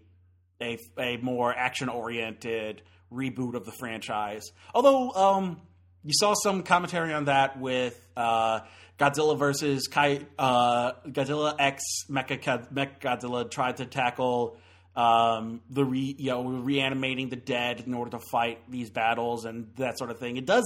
a, a more action oriented reboot of the franchise. Although um, you saw some commentary on that with uh, Godzilla versus Kai, uh, Godzilla X Mecha, Mecha Godzilla tried to tackle um, the re, you know reanimating the dead in order to fight these battles and that sort of thing. It does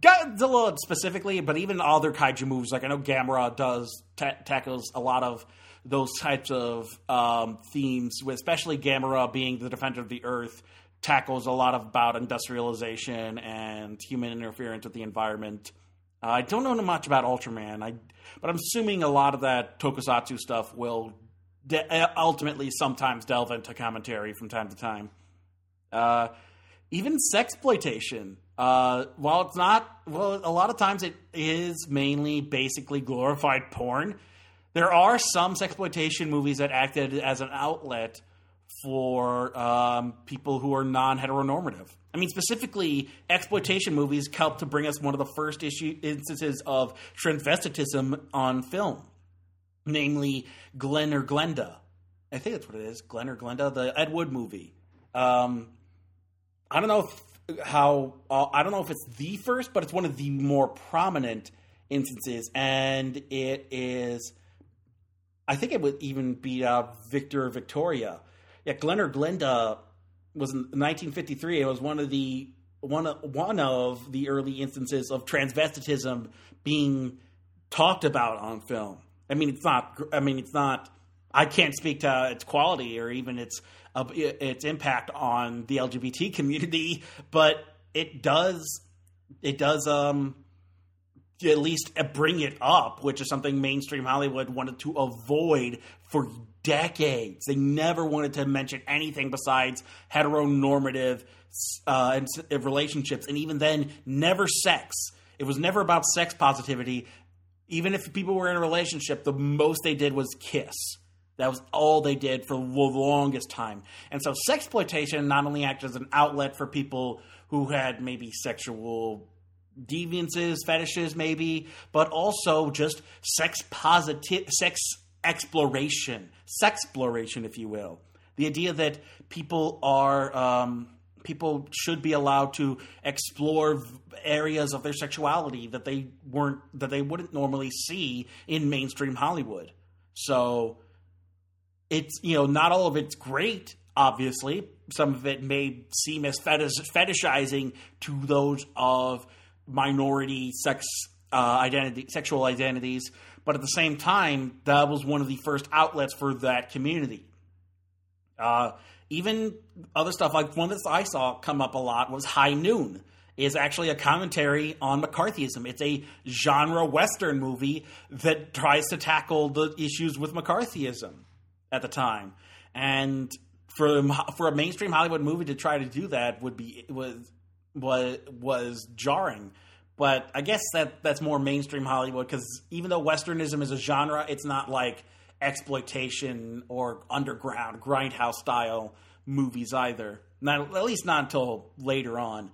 Godzilla specifically, but even other kaiju moves. like I know Gamera does ta- tackles a lot of those types of um, themes, especially Gamera being the defender of the earth, tackles a lot about industrialization and human interference with the environment. Uh, I don't know much about Ultraman, I, but I'm assuming a lot of that tokusatsu stuff will de- uh, ultimately sometimes delve into commentary from time to time. Uh, even sexploitation, uh, while it's not, well, a lot of times it is mainly basically glorified porn there are some sexploitation movies that acted as an outlet for um, people who are non-heteronormative. I mean, specifically, exploitation movies helped to bring us one of the first issue instances of transvestitism on film, namely Glen or Glenda. I think that's what it is, Glen or Glenda, the Ed Wood movie. Um, I don't know if how uh, I don't know if it's the first, but it's one of the more prominent instances, and it is I think it would even beat out Victor Victoria. Yeah, Glen or Glenda was in 1953. It was one of the one of, one of the early instances of transvestitism being talked about on film. I mean, it's not. I mean, it's not I can't speak to its quality or even its uh, its impact on the LGBT community, but it does it does um at least bring it up, which is something mainstream Hollywood wanted to avoid for decades. They never wanted to mention anything besides heteronormative uh, relationships, and even then, never sex. It was never about sex positivity. Even if people were in a relationship, the most they did was kiss. That was all they did for the longest time. And so, sexploitation not only acted as an outlet for people who had maybe sexual deviances, fetishes, maybe, but also just sex positive, sex exploration, sexploration, if you will. The idea that people are um, people should be allowed to explore areas of their sexuality that they weren't that they wouldn't normally see in mainstream Hollywood. So it's you know not all of it's great obviously some of it may seem as fetish, fetishizing to those of minority sex uh, identity, sexual identities, but at the same time, that was one of the first outlets for that community. Uh, even other stuff like one that I saw come up a lot was High Noon is actually a commentary on McCarthyism. It's a genre western movie that tries to tackle the issues with McCarthyism at the time. And for for a mainstream Hollywood movie to try to do that would be was was was jarring. But I guess that that's more mainstream Hollywood because even though westernism is a genre, it's not like exploitation or underground grindhouse style movies either. Not at least not until later on.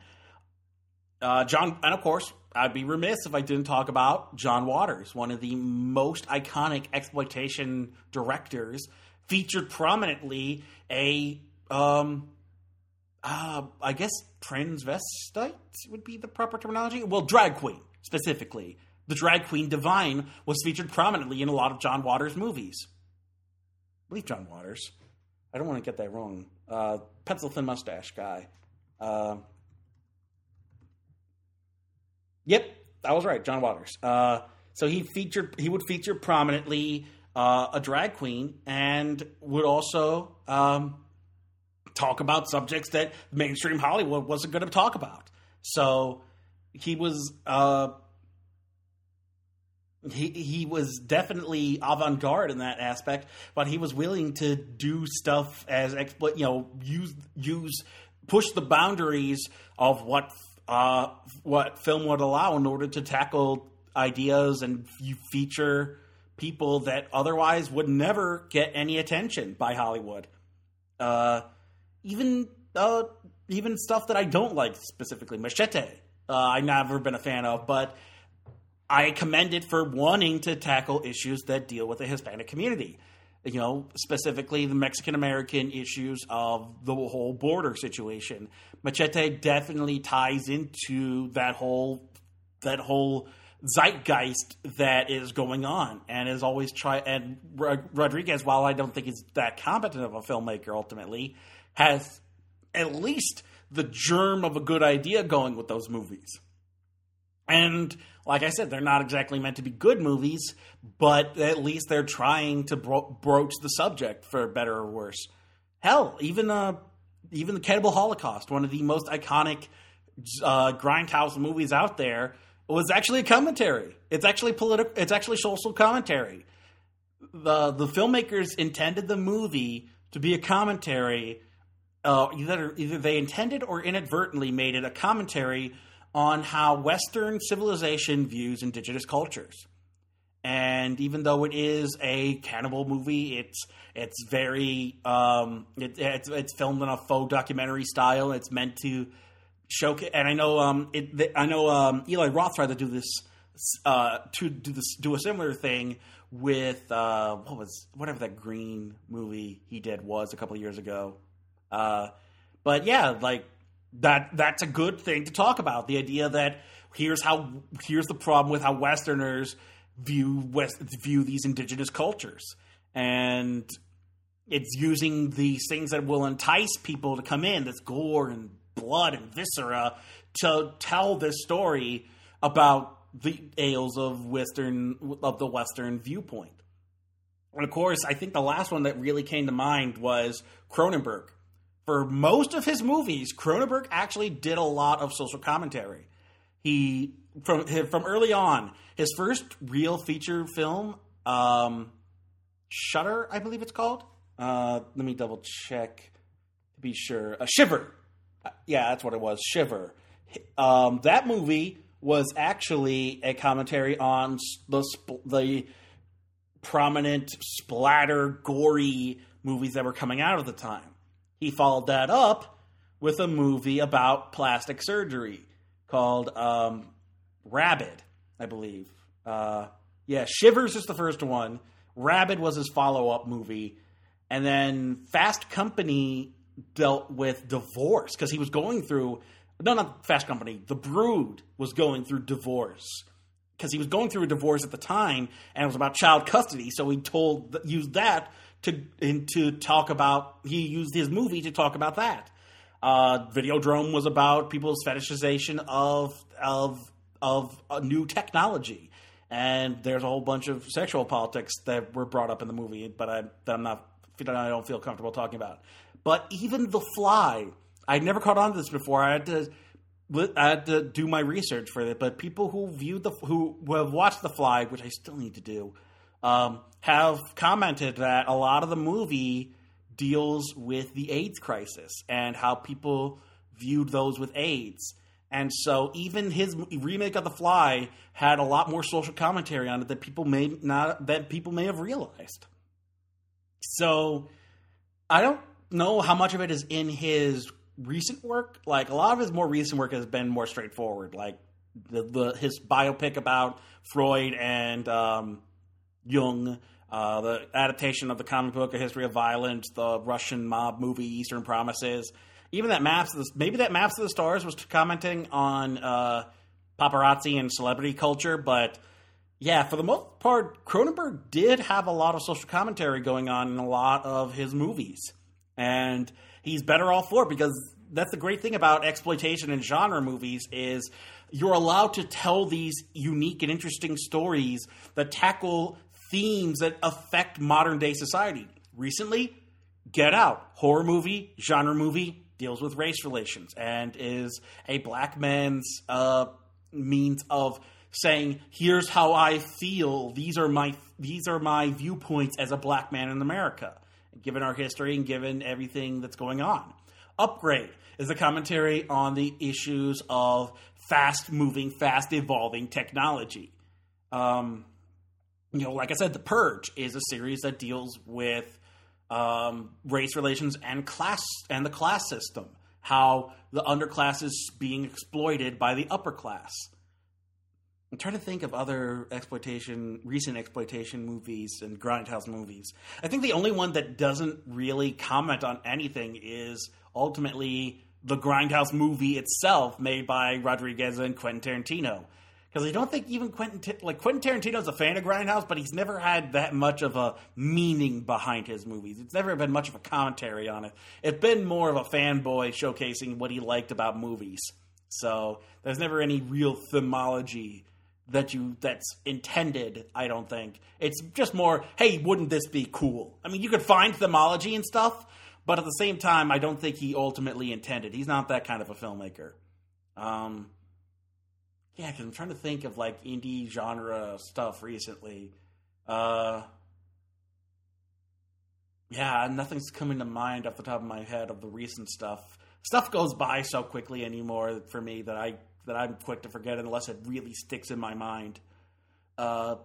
Uh, John, and of course, I'd be remiss if I didn't talk about John Waters, one of the most iconic exploitation directors, featured prominently a um, uh, I guess transvestite would be the proper terminology. Well, drag queen specifically. The drag queen Divine was featured prominently in a lot of John Waters movies. I believe John Waters. I don't want to get that wrong. Uh, pencil thin mustache guy. Uh, yep, I was right. John Waters. Uh, so he featured. He would feature prominently uh, a drag queen and would also um, talk about subjects that mainstream Hollywood wasn't going to talk about. So he was uh, he he was definitely avant garde in that aspect, but he was willing to do stuff as you know, use use push the boundaries of what uh, what film would allow in order to tackle ideas and feature people that otherwise would never get any attention by Hollywood. Uh, even uh, even stuff that I don't like specifically, Machete. Uh, I've never been a fan of, but I commend it for wanting to tackle issues that deal with the Hispanic community. You know, specifically the Mexican American issues of the whole border situation. Machete definitely ties into that whole that whole zeitgeist that is going on and is always try and Rodriguez while I don't think he's that competent of a filmmaker ultimately has at least the germ of a good idea going with those movies. And like I said, they're not exactly meant to be good movies, but at least they're trying to bro- broach the subject for better or worse. Hell, even uh, even the Cannibal Holocaust, one of the most iconic uh, grindhouse movies out there, was actually a commentary. It's actually political. It's actually social commentary. the The filmmakers intended the movie to be a commentary uh, either either they intended or inadvertently made it a commentary on how Western civilization views indigenous cultures. And even though it is a cannibal movie, it's it's very um, it, it's it's filmed in a faux documentary style. It's meant to showcase. And I know um, it, I know um, Eli Roth tried to do this uh, to do this do a similar thing with uh, what was whatever that green movie he did was a couple years ago. Uh, but yeah, like that that's a good thing to talk about. The idea that here's how here's the problem with how Westerners view West view these indigenous cultures, and it's using these things that will entice people to come in, this gore and blood and viscera, to tell this story about the ails of Western of the Western viewpoint. And of course, I think the last one that really came to mind was Cronenberg. For most of his movies, Cronenberg actually did a lot of social commentary. He from from early on, his first real feature film, um, Shutter, I believe it's called. Uh, let me double check to be sure. Uh, Shiver. Yeah, that's what it was. Shiver. Um, that movie was actually a commentary on the the prominent splatter, gory movies that were coming out at the time. He followed that up with a movie about plastic surgery called um, Rabid, I believe. Uh, yeah, Shivers is the first one. Rabid was his follow up movie. And then Fast Company dealt with divorce because he was going through, no, not Fast Company, The Brood was going through divorce because he was going through a divorce at the time and it was about child custody. So he told, used that to, to talk about, he used his movie to talk about that. Uh, Videodrome was about people's fetishization of of of new technology, and there's a whole bunch of sexual politics that were brought up in the movie, but I, that I'm not I don't feel comfortable talking about. But even The Fly, I'd never caught on to this before. I had to I had to do my research for it. But people who viewed the who, who have watched The Fly, which I still need to do, um, have commented that a lot of the movie deals with the AIDS crisis and how people viewed those with AIDS. And so even his remake of The Fly had a lot more social commentary on it that people may not that people may have realized. So I don't know how much of it is in his recent work. Like a lot of his more recent work has been more straightforward, like the, the his biopic about Freud and um, Jung uh, the adaptation of the comic book, A History of Violence, the Russian mob movie, Eastern Promises. Even that maps, of the, maybe that Maps of the Stars was commenting on uh, paparazzi and celebrity culture, but yeah, for the most part, Cronenberg did have a lot of social commentary going on in a lot of his movies, and he's better off for it because that's the great thing about exploitation and genre movies is you're allowed to tell these unique and interesting stories that tackle themes that affect modern day society. Recently, Get Out, horror movie, genre movie, deals with race relations and is a black man's uh, means of saying, "Here's how I feel. These are my these are my viewpoints as a black man in America, given our history and given everything that's going on." Upgrade is a commentary on the issues of fast moving, fast evolving technology. Um, you know, like I said, The Purge is a series that deals with um, race relations and class and the class system, how the underclass is being exploited by the upper class. I'm trying to think of other exploitation, recent exploitation movies and grindhouse movies. I think the only one that doesn't really comment on anything is ultimately the grindhouse movie itself, made by Rodriguez and Quentin Tarantino because I don't think even Quentin like Quentin Tarantino's a fan of Grindhouse, but he's never had that much of a meaning behind his movies. It's never been much of a commentary on it. It's been more of a fanboy showcasing what he liked about movies. So there's never any real themology that you that's intended. I don't think it's just more. Hey, wouldn't this be cool? I mean, you could find themology and stuff, but at the same time, I don't think he ultimately intended. He's not that kind of a filmmaker. Um, yeah, because I'm trying to think of like indie genre stuff recently. Uh, yeah, nothing's coming to mind off the top of my head of the recent stuff. Stuff goes by so quickly anymore for me that I that I'm quick to forget unless it really sticks in my mind. Uh,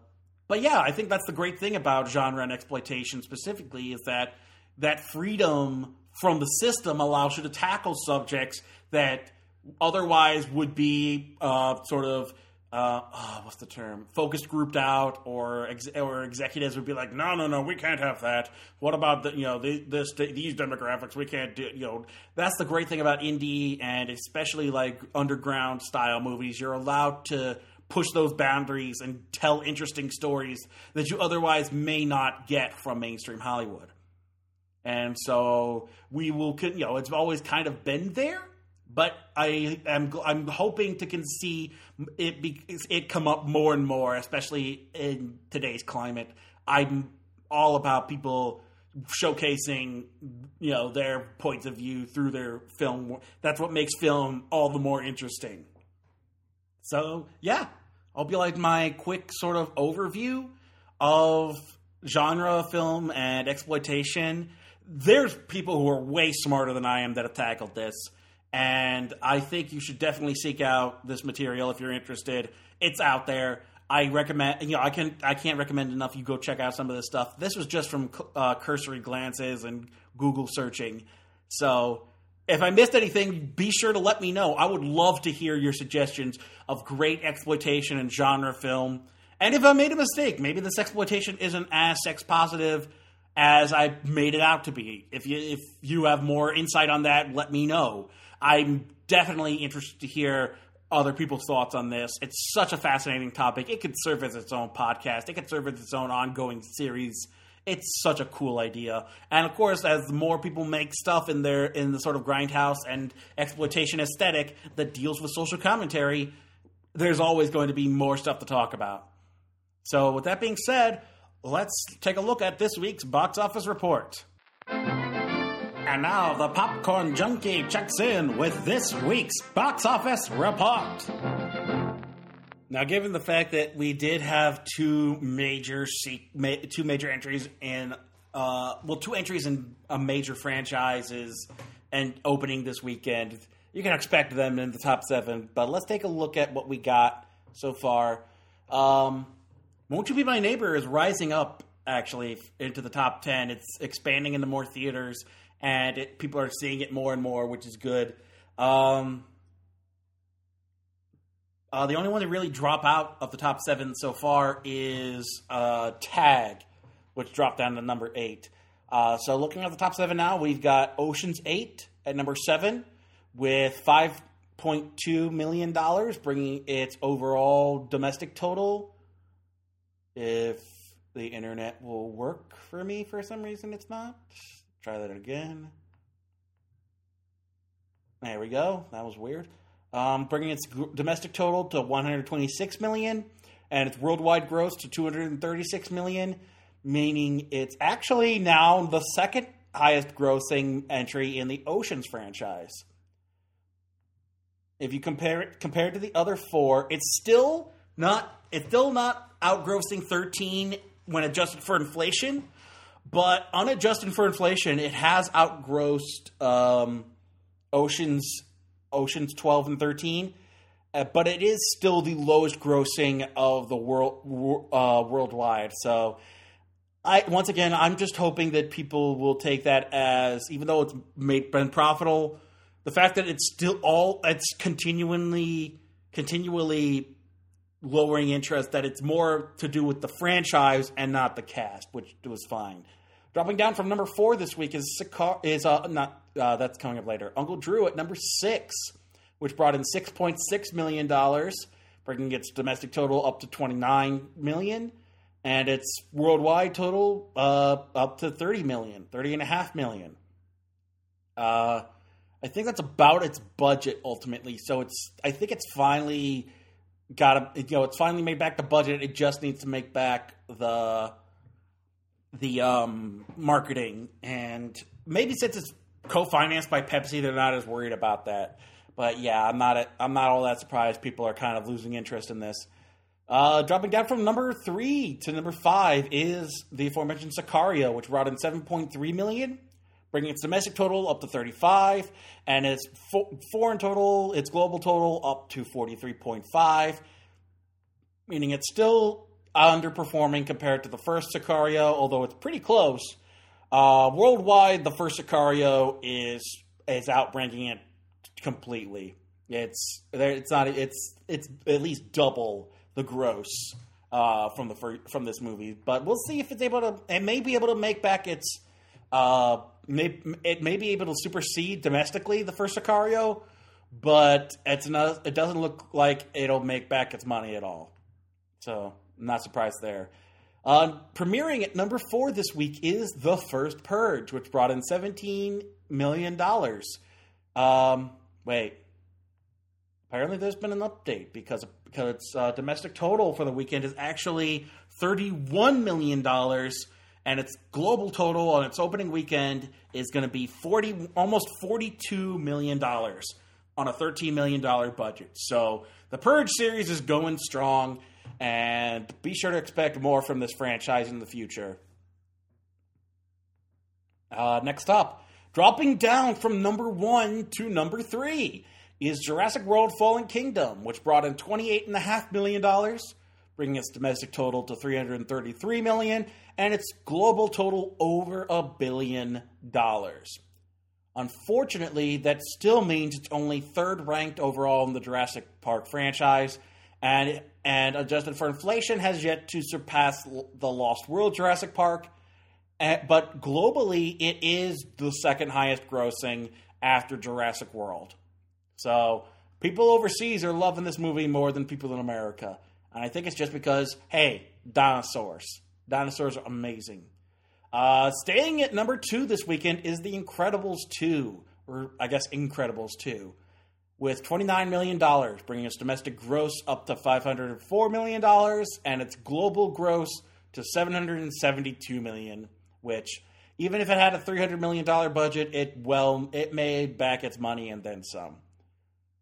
but yeah, I think that's the great thing about genre and exploitation specifically is that that freedom from the system allows you to tackle subjects that otherwise would be uh, sort of uh, oh, what's the term? Focused, grouped out, or ex- or executives would be like, no, no, no, we can't have that. What about the you know the, this these demographics? We can't do you know. That's the great thing about indie and especially like underground style movies. You're allowed to push those boundaries and tell interesting stories that you otherwise may not get from mainstream Hollywood. And so we will, you know, it's always kind of been there but I am I'm hoping to can see it be, it come up more and more, especially in today's climate. I'm all about people showcasing you know their points of view through their film. That's what makes film all the more interesting. So yeah, I'll be like my quick sort of overview of genre film and exploitation. There's people who are way smarter than I am that have tackled this, and I think you should definitely seek out this material if you're interested. It's out there. I recommend, you know, I can I can't recommend enough. You go check out some of this stuff. This was just from uh, cursory glances and Google searching. So if I missed anything, be sure to let me know. I would love to hear your suggestions of great exploitation and genre film. And if I made a mistake, maybe this exploitation isn't as sex positive as I made it out to be. If you if you have more insight on that, let me know. I'm definitely interested to hear other people's thoughts on this. It's such a fascinating topic. It could serve as its own podcast. It could serve as its own ongoing series. It's such a cool idea. And of course, as more people make stuff in their in the sort of grindhouse and exploitation aesthetic that deals with social commentary, there's always going to be more stuff to talk about. So, with that being said, let's take a look at this week's box office report. And now the popcorn junkie checks in with this week's box office report. Now, given the fact that we did have two major two major entries in uh, well, two entries in a major franchises and opening this weekend, you can expect them in the top seven. But let's take a look at what we got so far. Um, Won't You Be My Neighbor is rising up actually into the top ten. It's expanding into more theaters and it, people are seeing it more and more, which is good. Um, uh, the only one to really drop out of the top seven so far is uh, Tag, which dropped down to number eight. Uh, so looking at the top seven now, we've got Ocean's Eight at number seven with five point two million dollars, bringing its overall domestic total. If the internet will work for me for some reason, it's not. Try that again. There we go. That was weird. Um, bringing its domestic total to 126 million, and its worldwide gross to 236 million, meaning it's actually now the second highest grossing entry in the Oceans franchise. If you compare it compared to the other four, it's still not it's still not outgrossing 13 when adjusted for inflation, but unadjusted for inflation, it has outgrossed um, Oceans Oceans 12 and 13, uh, but it is still the lowest grossing of the world uh, worldwide. So, I once again, I'm just hoping that people will take that as, even though it's made been profitable, the fact that it's still all it's continually continually lowering interest that it's more to do with the franchise and not the cast, which was fine. Dropping down from number four this week is Sicar- is uh, not uh, that's coming up later. Uncle Drew at number six, which brought in six point six million dollars, bringing its domestic total up to twenty nine million, and its worldwide total uh, up to 30 million, 30 and a half million. Uh, I think that's about its budget ultimately. So it's I think it's finally got a, you know it's finally made back the budget. It just needs to make back the the um, marketing and maybe since it's co-financed by Pepsi, they're not as worried about that. But yeah, I'm not I'm not all that surprised. People are kind of losing interest in this. Uh, dropping down from number three to number five is the aforementioned Sicario, which brought in 7.3 million, bringing its domestic total up to 35, and its fo- foreign total, its global total up to 43.5, meaning it's still underperforming compared to the first Sicario, although it's pretty close. Uh, worldwide, the first Sicario is is outranking it completely. It's it's not it's it's at least double the gross uh, from the from this movie, but we'll see if it's able to. It may be able to make back its. Uh, may, it may be able to supersede domestically the first Sicario, but it's not. It doesn't look like it'll make back its money at all. So I'm not surprised there. Uh, premiering at number four this week is The First Purge, which brought in $17 million. Um, wait. Apparently, there's been an update because because its uh, domestic total for the weekend is actually $31 million, and its global total on its opening weekend is going to be 40 almost 42 million dollars on a 13 million dollar budget. So the Purge series is going strong and be sure to expect more from this franchise in the future. Uh, next up, dropping down from number 1 to number 3 is Jurassic World Fallen Kingdom, which brought in $28.5 million, bringing its domestic total to 333 million, and its global total over a billion dollars. Unfortunately, that still means it's only third ranked overall in the Jurassic Park franchise, and and adjusted for inflation has yet to surpass the Lost World Jurassic Park. Uh, but globally, it is the second highest grossing after Jurassic World. So people overseas are loving this movie more than people in America. And I think it's just because, hey, dinosaurs. Dinosaurs are amazing. Uh, staying at number two this weekend is The Incredibles 2, or I guess Incredibles 2, with $29 million, bringing its domestic gross up to $504 million and its global gross to 772 million, which, even if it had a $300 million budget, it well, it made back its money and then some.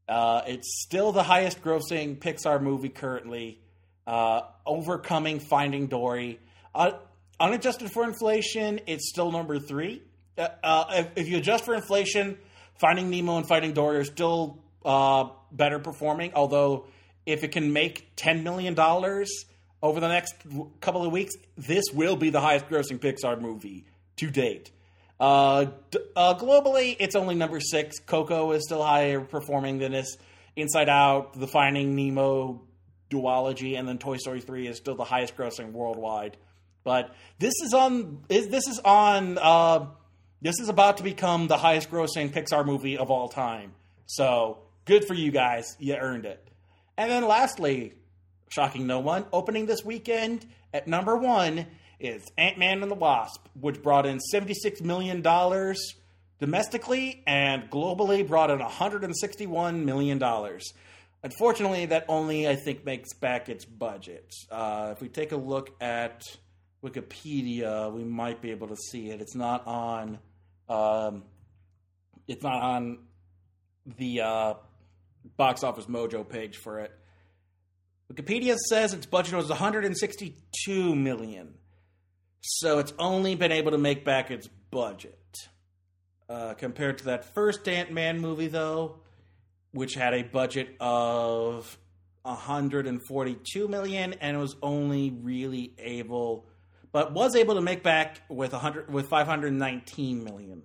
Uh, it's still the highest grossing Pixar movie currently, uh, overcoming Finding Dory. Uh, unadjusted for inflation, it's still number three. Uh, uh, if, if, you adjust for inflation, Finding Nemo and Finding Dory are still uh, better performing. Although, if it can make $10 million over the next couple of weeks, this will be the highest grossing Pixar movie to date. Uh, uh, globally, it's only number six. Coco is still higher performing than this. Inside Out, The Finding Nemo duology, and then Toy Story 3 is still the highest grossing worldwide. But this is on. This is on. Uh, this is about to become the highest grossing Pixar movie of all time. So good for you guys. You earned it. And then lastly, shocking no one, opening this weekend at number one is Ant Man and the Wasp, which brought in $76 million domestically and globally brought in $161 million. Unfortunately, that only, I think, makes back its budget. Uh, if we take a look at Wikipedia, we might be able to see it. It's not on. Um, it's not on the uh, box office mojo page for it. Wikipedia says its budget was 162 million. So it's only been able to make back its budget. Uh, compared to that first Ant Man movie, though, which had a budget of 142 million and was only really able, but was able to make back with 100 with 519 million.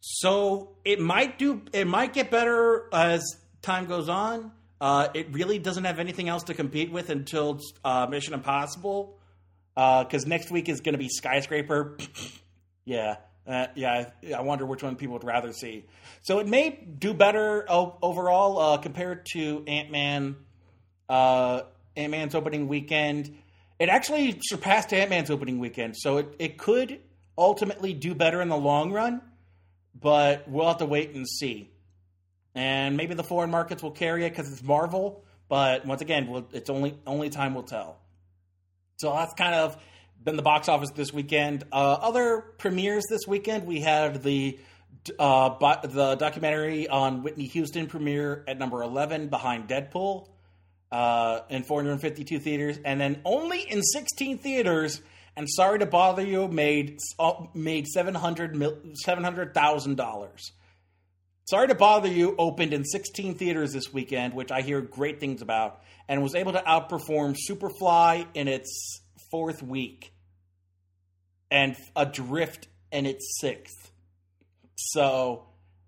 So it might do. It might get better as time goes on. Uh, it really doesn't have anything else to compete with until uh, Mission Impossible because uh, next week is going to be skyscraper. yeah, uh, yeah. I wonder which one people would rather see. So it may do better overall uh, compared to Ant Man. Uh, Ant Man's opening weekend. It actually surpassed Ant Man's opening weekend, so it, it could ultimately do better in the long run. But we'll have to wait and see. And maybe the foreign markets will carry it because it's Marvel. But once again, we'll, it's only only time will tell. So that's kind of been the box office this weekend. Uh, other premieres this weekend, we had the uh, the documentary on Whitney Houston premiere at number 11 behind Deadpool uh, in 452 theaters, and then only in 16 theaters. And sorry to bother you, made uh, made seven hundred seven hundred thousand dollars. Sorry to bother you opened in 16 theaters this weekend, which I hear great things about and was able to outperform Superfly in its fourth week and Adrift in its sixth. So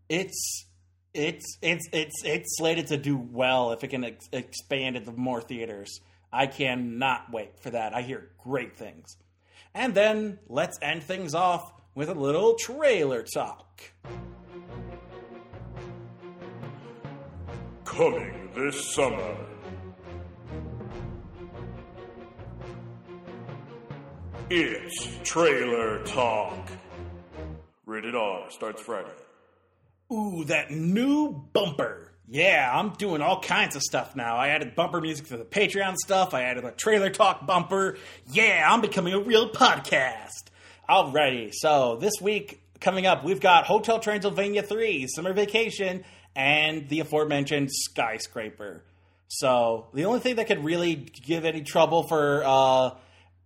it's it's it's it's it's slated to do well if it can ex- expand into more theaters. I cannot wait for that. I hear great things. And then let's end things off with a little trailer talk. Coming this summer. It's Trailer Talk. Rated R starts Friday. Ooh, that new bumper. Yeah, I'm doing all kinds of stuff now. I added bumper music to the Patreon stuff. I added a trailer talk bumper. Yeah, I'm becoming a real podcast. Alrighty, so this week coming up, we've got Hotel Transylvania 3, Summer Vacation, and the aforementioned Skyscraper. So the only thing that could really give any trouble for uh,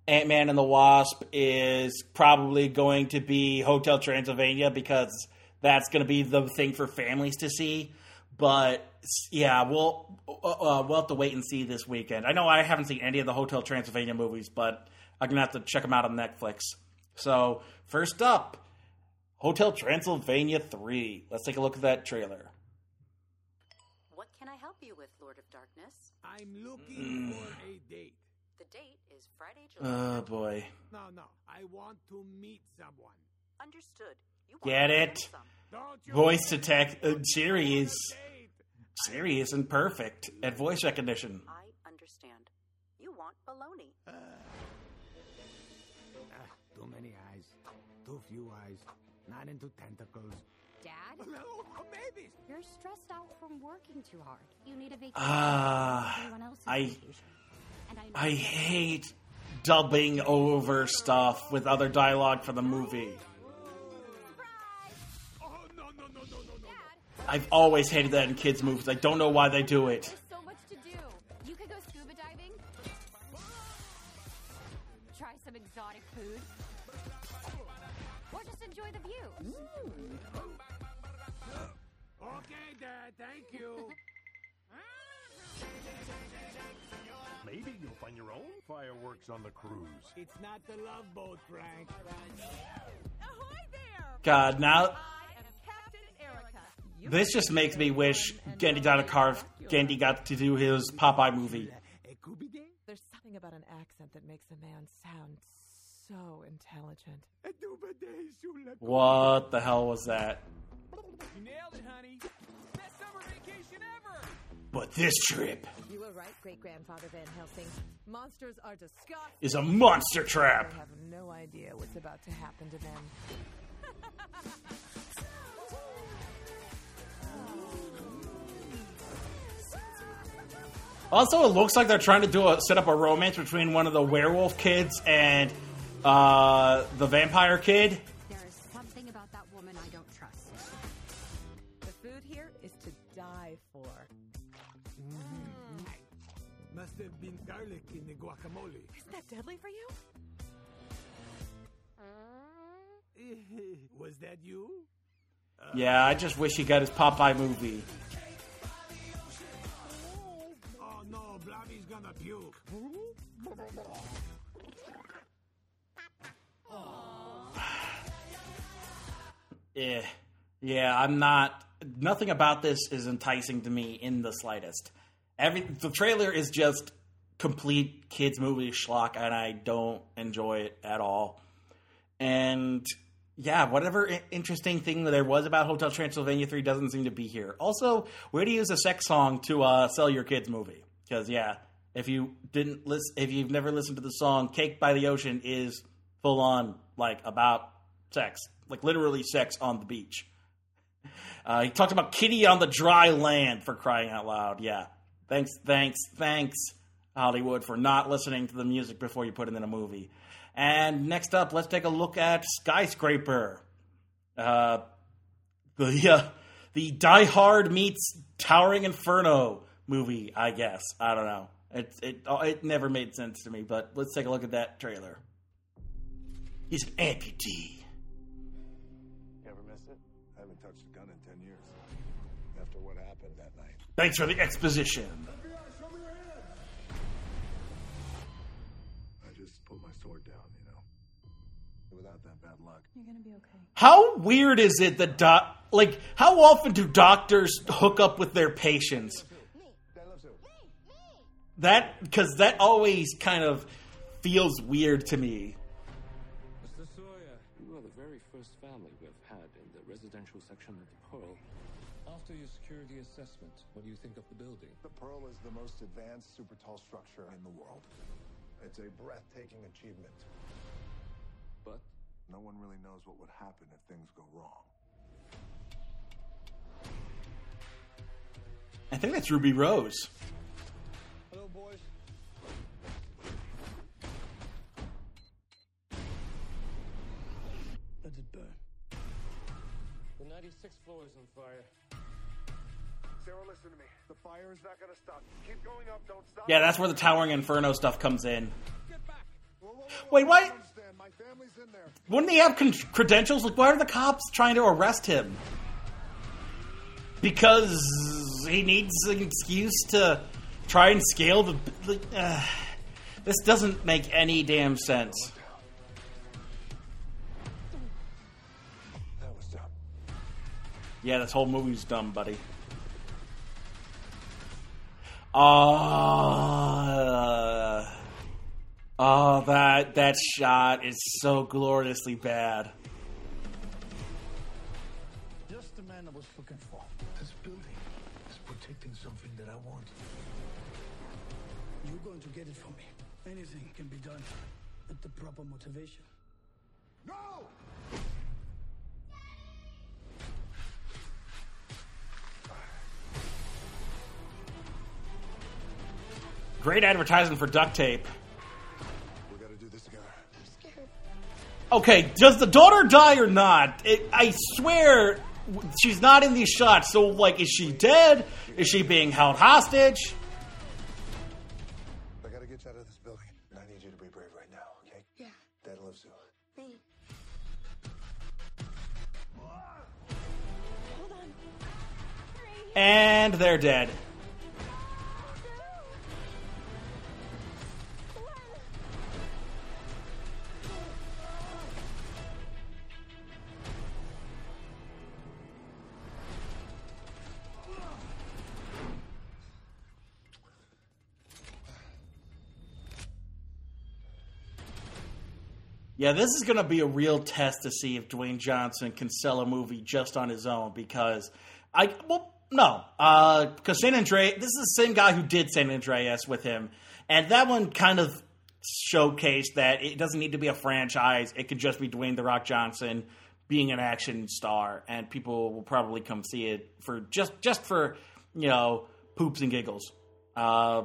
Ant Man and the Wasp is probably going to be Hotel Transylvania because that's going to be the thing for families to see. But yeah, we'll uh, uh, we'll have to wait and see this weekend. I know I haven't seen any of the Hotel Transylvania movies, but I'm gonna have to check them out on Netflix. So first up, Hotel Transylvania three. Let's take a look at that trailer. What can I help you with, Lord of Darkness? I'm looking Mm. for a date. The date is Friday, July. Oh boy, No, no. I want to meet someone. Understood. You want get to it? meet some. Don't you Voice to text uh, Siri is Siri isn't perfect at voice recognition. I understand. You want baloney. Ah, too many eyes. Too few eyes. Not into tentacles. Dad? Oh, babies! You're stressed out from working too hard. You need a vacation. Ah, Everyone else is I- vacation. And I, know I that- hate dubbing over stuff with other dialogue for the movie. I've always hated that in kids' movies. I don't know why they do it. There's so much to Maybe you'll your own fireworks on the cruise. It's not the love boat, Frank. Ahoy there! God, now I am Captain Erica. You this just makes me wish Genndy Danakarv Genndy got to do his Popeye movie. There's something about an accent that makes a man sound so intelligent. What the hell was that? You nailed it, honey. But this trip You were right, great grandfather Van Helsing. Monsters are disgusting. is a monster trap. I have no idea what's about to happen to them. Also, it looks like they're trying to do a set up a romance between one of the werewolf kids and uh, the vampire kid. Yeah, I just wish he got his Popeye movie. Oh no, gonna puke. Yeah, yeah, I'm not. Nothing about this is enticing to me in the slightest. Every the trailer is just complete kids movie schlock, and I don't enjoy it at all. And yeah, whatever interesting thing there was about Hotel Transylvania three doesn't seem to be here. Also, where do you use a sex song to uh, sell your kids movie? Because yeah, if you didn't listen, if you've never listened to the song "Cake by the Ocean" is full on like about sex, like literally sex on the beach. Uh, he talked about Kitty on the dry land for crying out loud. Yeah. Thanks, thanks, thanks, Hollywood, for not listening to the music before you put it in a movie. And next up, let's take a look at Skyscraper. Uh, the uh, the Die Hard meets Towering Inferno movie, I guess. I don't know. It it oh, it never made sense to me, but let's take a look at that trailer. He's an amputee. You ever miss it? I haven't touched a gun in 10 years. After what happened that night. Thanks for the exposition. You're gonna be okay. How weird is it that doc like how often do doctors hook up with their patients? That because that always kind of feels weird to me. Mr. Sawyer, you are the very first family we've had in the residential section of the Pearl. After your security assessment, what do you think of the building? The Pearl is the most advanced super tall structure in the world. It's a breathtaking achievement. But no one really knows what would happen if things go wrong. I think that's Ruby Rose. Hello, boys. Let it burn. The 96th floor is on fire. Sarah, listen to me. The fire is not going to stop. Keep going up. Don't stop. Yeah, that's where the Towering Inferno stuff comes in. Wait, why? Wouldn't he have con- credentials? Like, why are the cops trying to arrest him? Because he needs an excuse to try and scale the. the uh, this doesn't make any damn sense. That was dumb. Yeah, this whole movie's dumb, buddy. Oh, oh, that that shot is so gloriously bad. Just the man I was looking for. This building is protecting something that I want. You're going to get it from me. Anything can be done with the proper motivation. No! Great advertising for duct tape. Okay, does the daughter die or not? It, I swear she's not in these shots. So, like, is she dead? Is she being held hostage? I got to get you out of this building. I need you to be brave right now, okay? Yeah. Dad loves you. Thanks. And they're dead. Yeah, this is going to be a real test to see if Dwayne Johnson can sell a movie just on his own because I well no because San Andreas this is the same guy who did San Andreas with him and that one kind of showcased that it doesn't need to be a franchise it could just be Dwayne the Rock Johnson being an action star and people will probably come see it for just just for you know poops and giggles. Uh,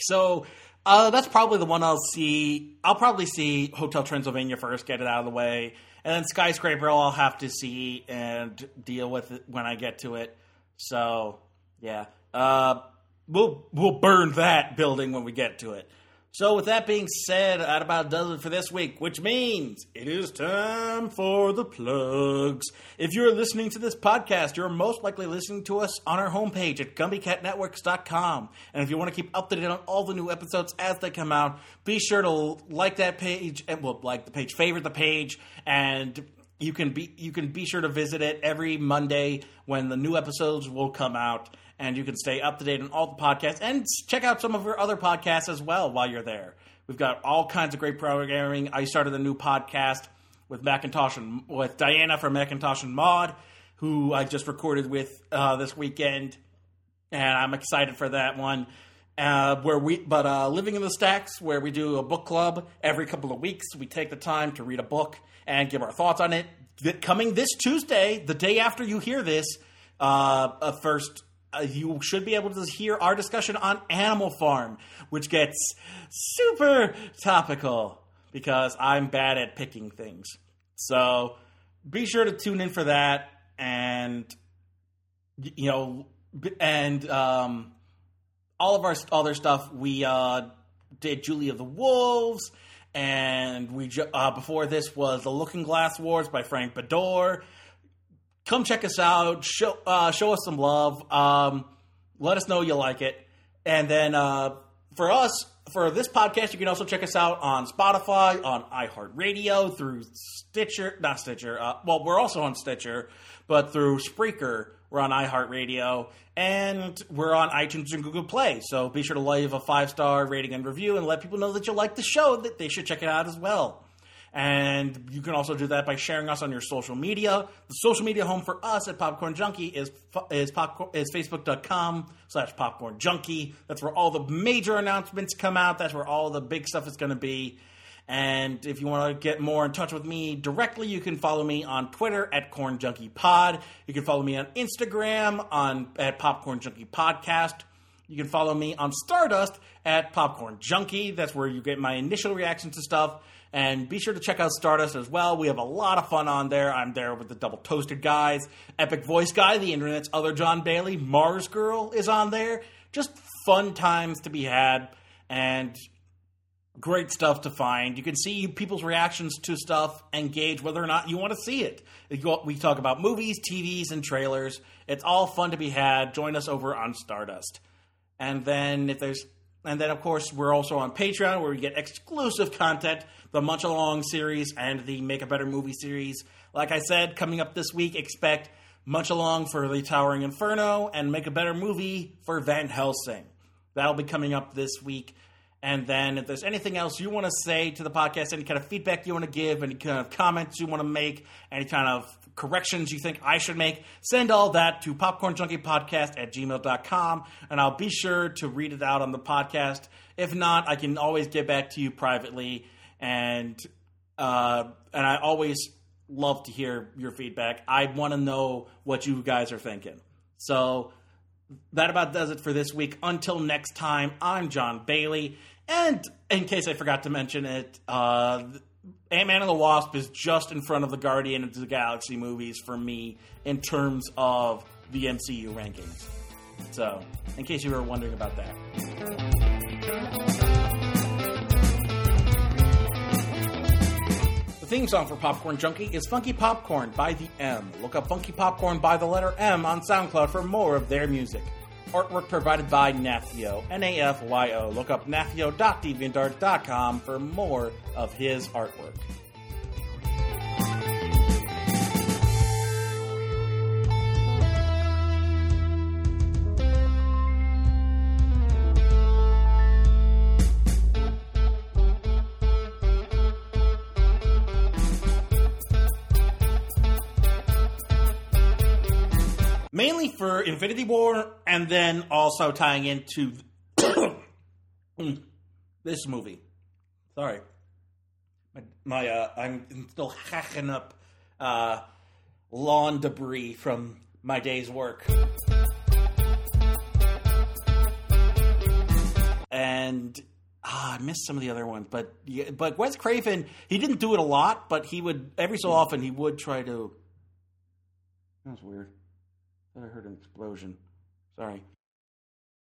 so uh, that's probably the one I'll see. I'll probably see Hotel Transylvania first, get it out of the way, and then Skyscraper I'll have to see and deal with it when I get to it. So yeah, uh, we'll we'll burn that building when we get to it. So with that being said, that about does it for this week, which means it is time for the plugs. If you're listening to this podcast, you're most likely listening to us on our homepage at GumbyCatNetworks.com. And if you want to keep up to date on all the new episodes as they come out, be sure to like that page and well, like the page, favorite the page, and you can be you can be sure to visit it every Monday when the new episodes will come out and you can stay up to date on all the podcasts and check out some of our other podcasts as well while you're there. We've got all kinds of great programming. I started a new podcast with Macintosh and with Diana from Macintosh and Mod, who I just recorded with uh, this weekend, and I'm excited for that one. Uh, where we, but uh, living in the stacks, where we do a book club every couple of weeks. We take the time to read a book and give our thoughts on it. Coming this Tuesday, the day after you hear this, uh, first uh, you should be able to hear our discussion on Animal Farm, which gets super topical because I'm bad at picking things. So be sure to tune in for that, and you know, and um, all of our other stuff. We uh, did Julie of the Wolves, and we uh, before this was the Looking Glass Wars by Frank Beddor come check us out. Show uh, show us some love. Um, let us know you like it. And then uh, for us, for this podcast, you can also check us out on Spotify, on iHeartRadio, through Stitcher, not Stitcher. Uh, well, we're also on Stitcher, but through Spreaker, we're on iHeartRadio, and we're on iTunes and Google Play. So be sure to leave a five star rating and review, and let people know that you like the show, that they should check it out as well. And you can also do that by sharing us on your social media. The social media home for us at Popcorn Junkie is is popcorn is facebook.com slash popcorn junkie. That's where all the major announcements come out. That's where all the big stuff is going to be. And if you want to get more in touch with me directly, you can follow me on Twitter at Corn Junkie Pod. You can follow me on Instagram on at Popcorn Junkie Podcast. You can follow me on Stardust at Popcorn Junkie. That's where you get my initial reaction to stuff. And be sure to check out Stardust as well. We have a lot of fun on there. I'm there with the Double Toasted guys, Epic Voice Guy, the internet's other John Bailey, Mars Girl is on there. Just fun times to be had. And great stuff to find. You can see people's reactions to stuff and gauge whether or not you want to see it. We talk about movies, TVs, and trailers. It's all fun to be had. Join us over on Stardust. And then if there's and then of course we're also on Patreon where we get exclusive content, the Munch Along series and the Make a Better Movie series. Like I said, coming up this week, expect Munch Along for the Towering Inferno and Make a Better Movie for Van Helsing. That'll be coming up this week. And then if there's anything else you want to say to the podcast, any kind of feedback you want to give, any kind of comments you want to make, any kind of corrections you think I should make, send all that to popcornjunkiepodcast at gmail.com and I'll be sure to read it out on the podcast. If not, I can always get back to you privately and uh, and I always love to hear your feedback. I want to know what you guys are thinking. So that about does it for this week. Until next time, I'm John Bailey. And in case I forgot to mention it, uh, Ant Man and the Wasp is just in front of the Guardian of the Galaxy movies for me in terms of the MCU rankings. So, in case you were wondering about that. The theme song for Popcorn Junkie is Funky Popcorn by the M. Look up Funky Popcorn by the letter M on SoundCloud for more of their music. Artwork provided by Nafyo, N-A-F-Y-O. Look up nafyo.deviantart.com for more of his artwork. For Infinity War, and then also tying into this movie. Sorry, my, my uh, I'm still hacking up uh, lawn debris from my day's work. And ah, I missed some of the other ones, but yeah, but Wes Craven, he didn't do it a lot, but he would every so often he would try to. That was weird. I heard an explosion. Sorry.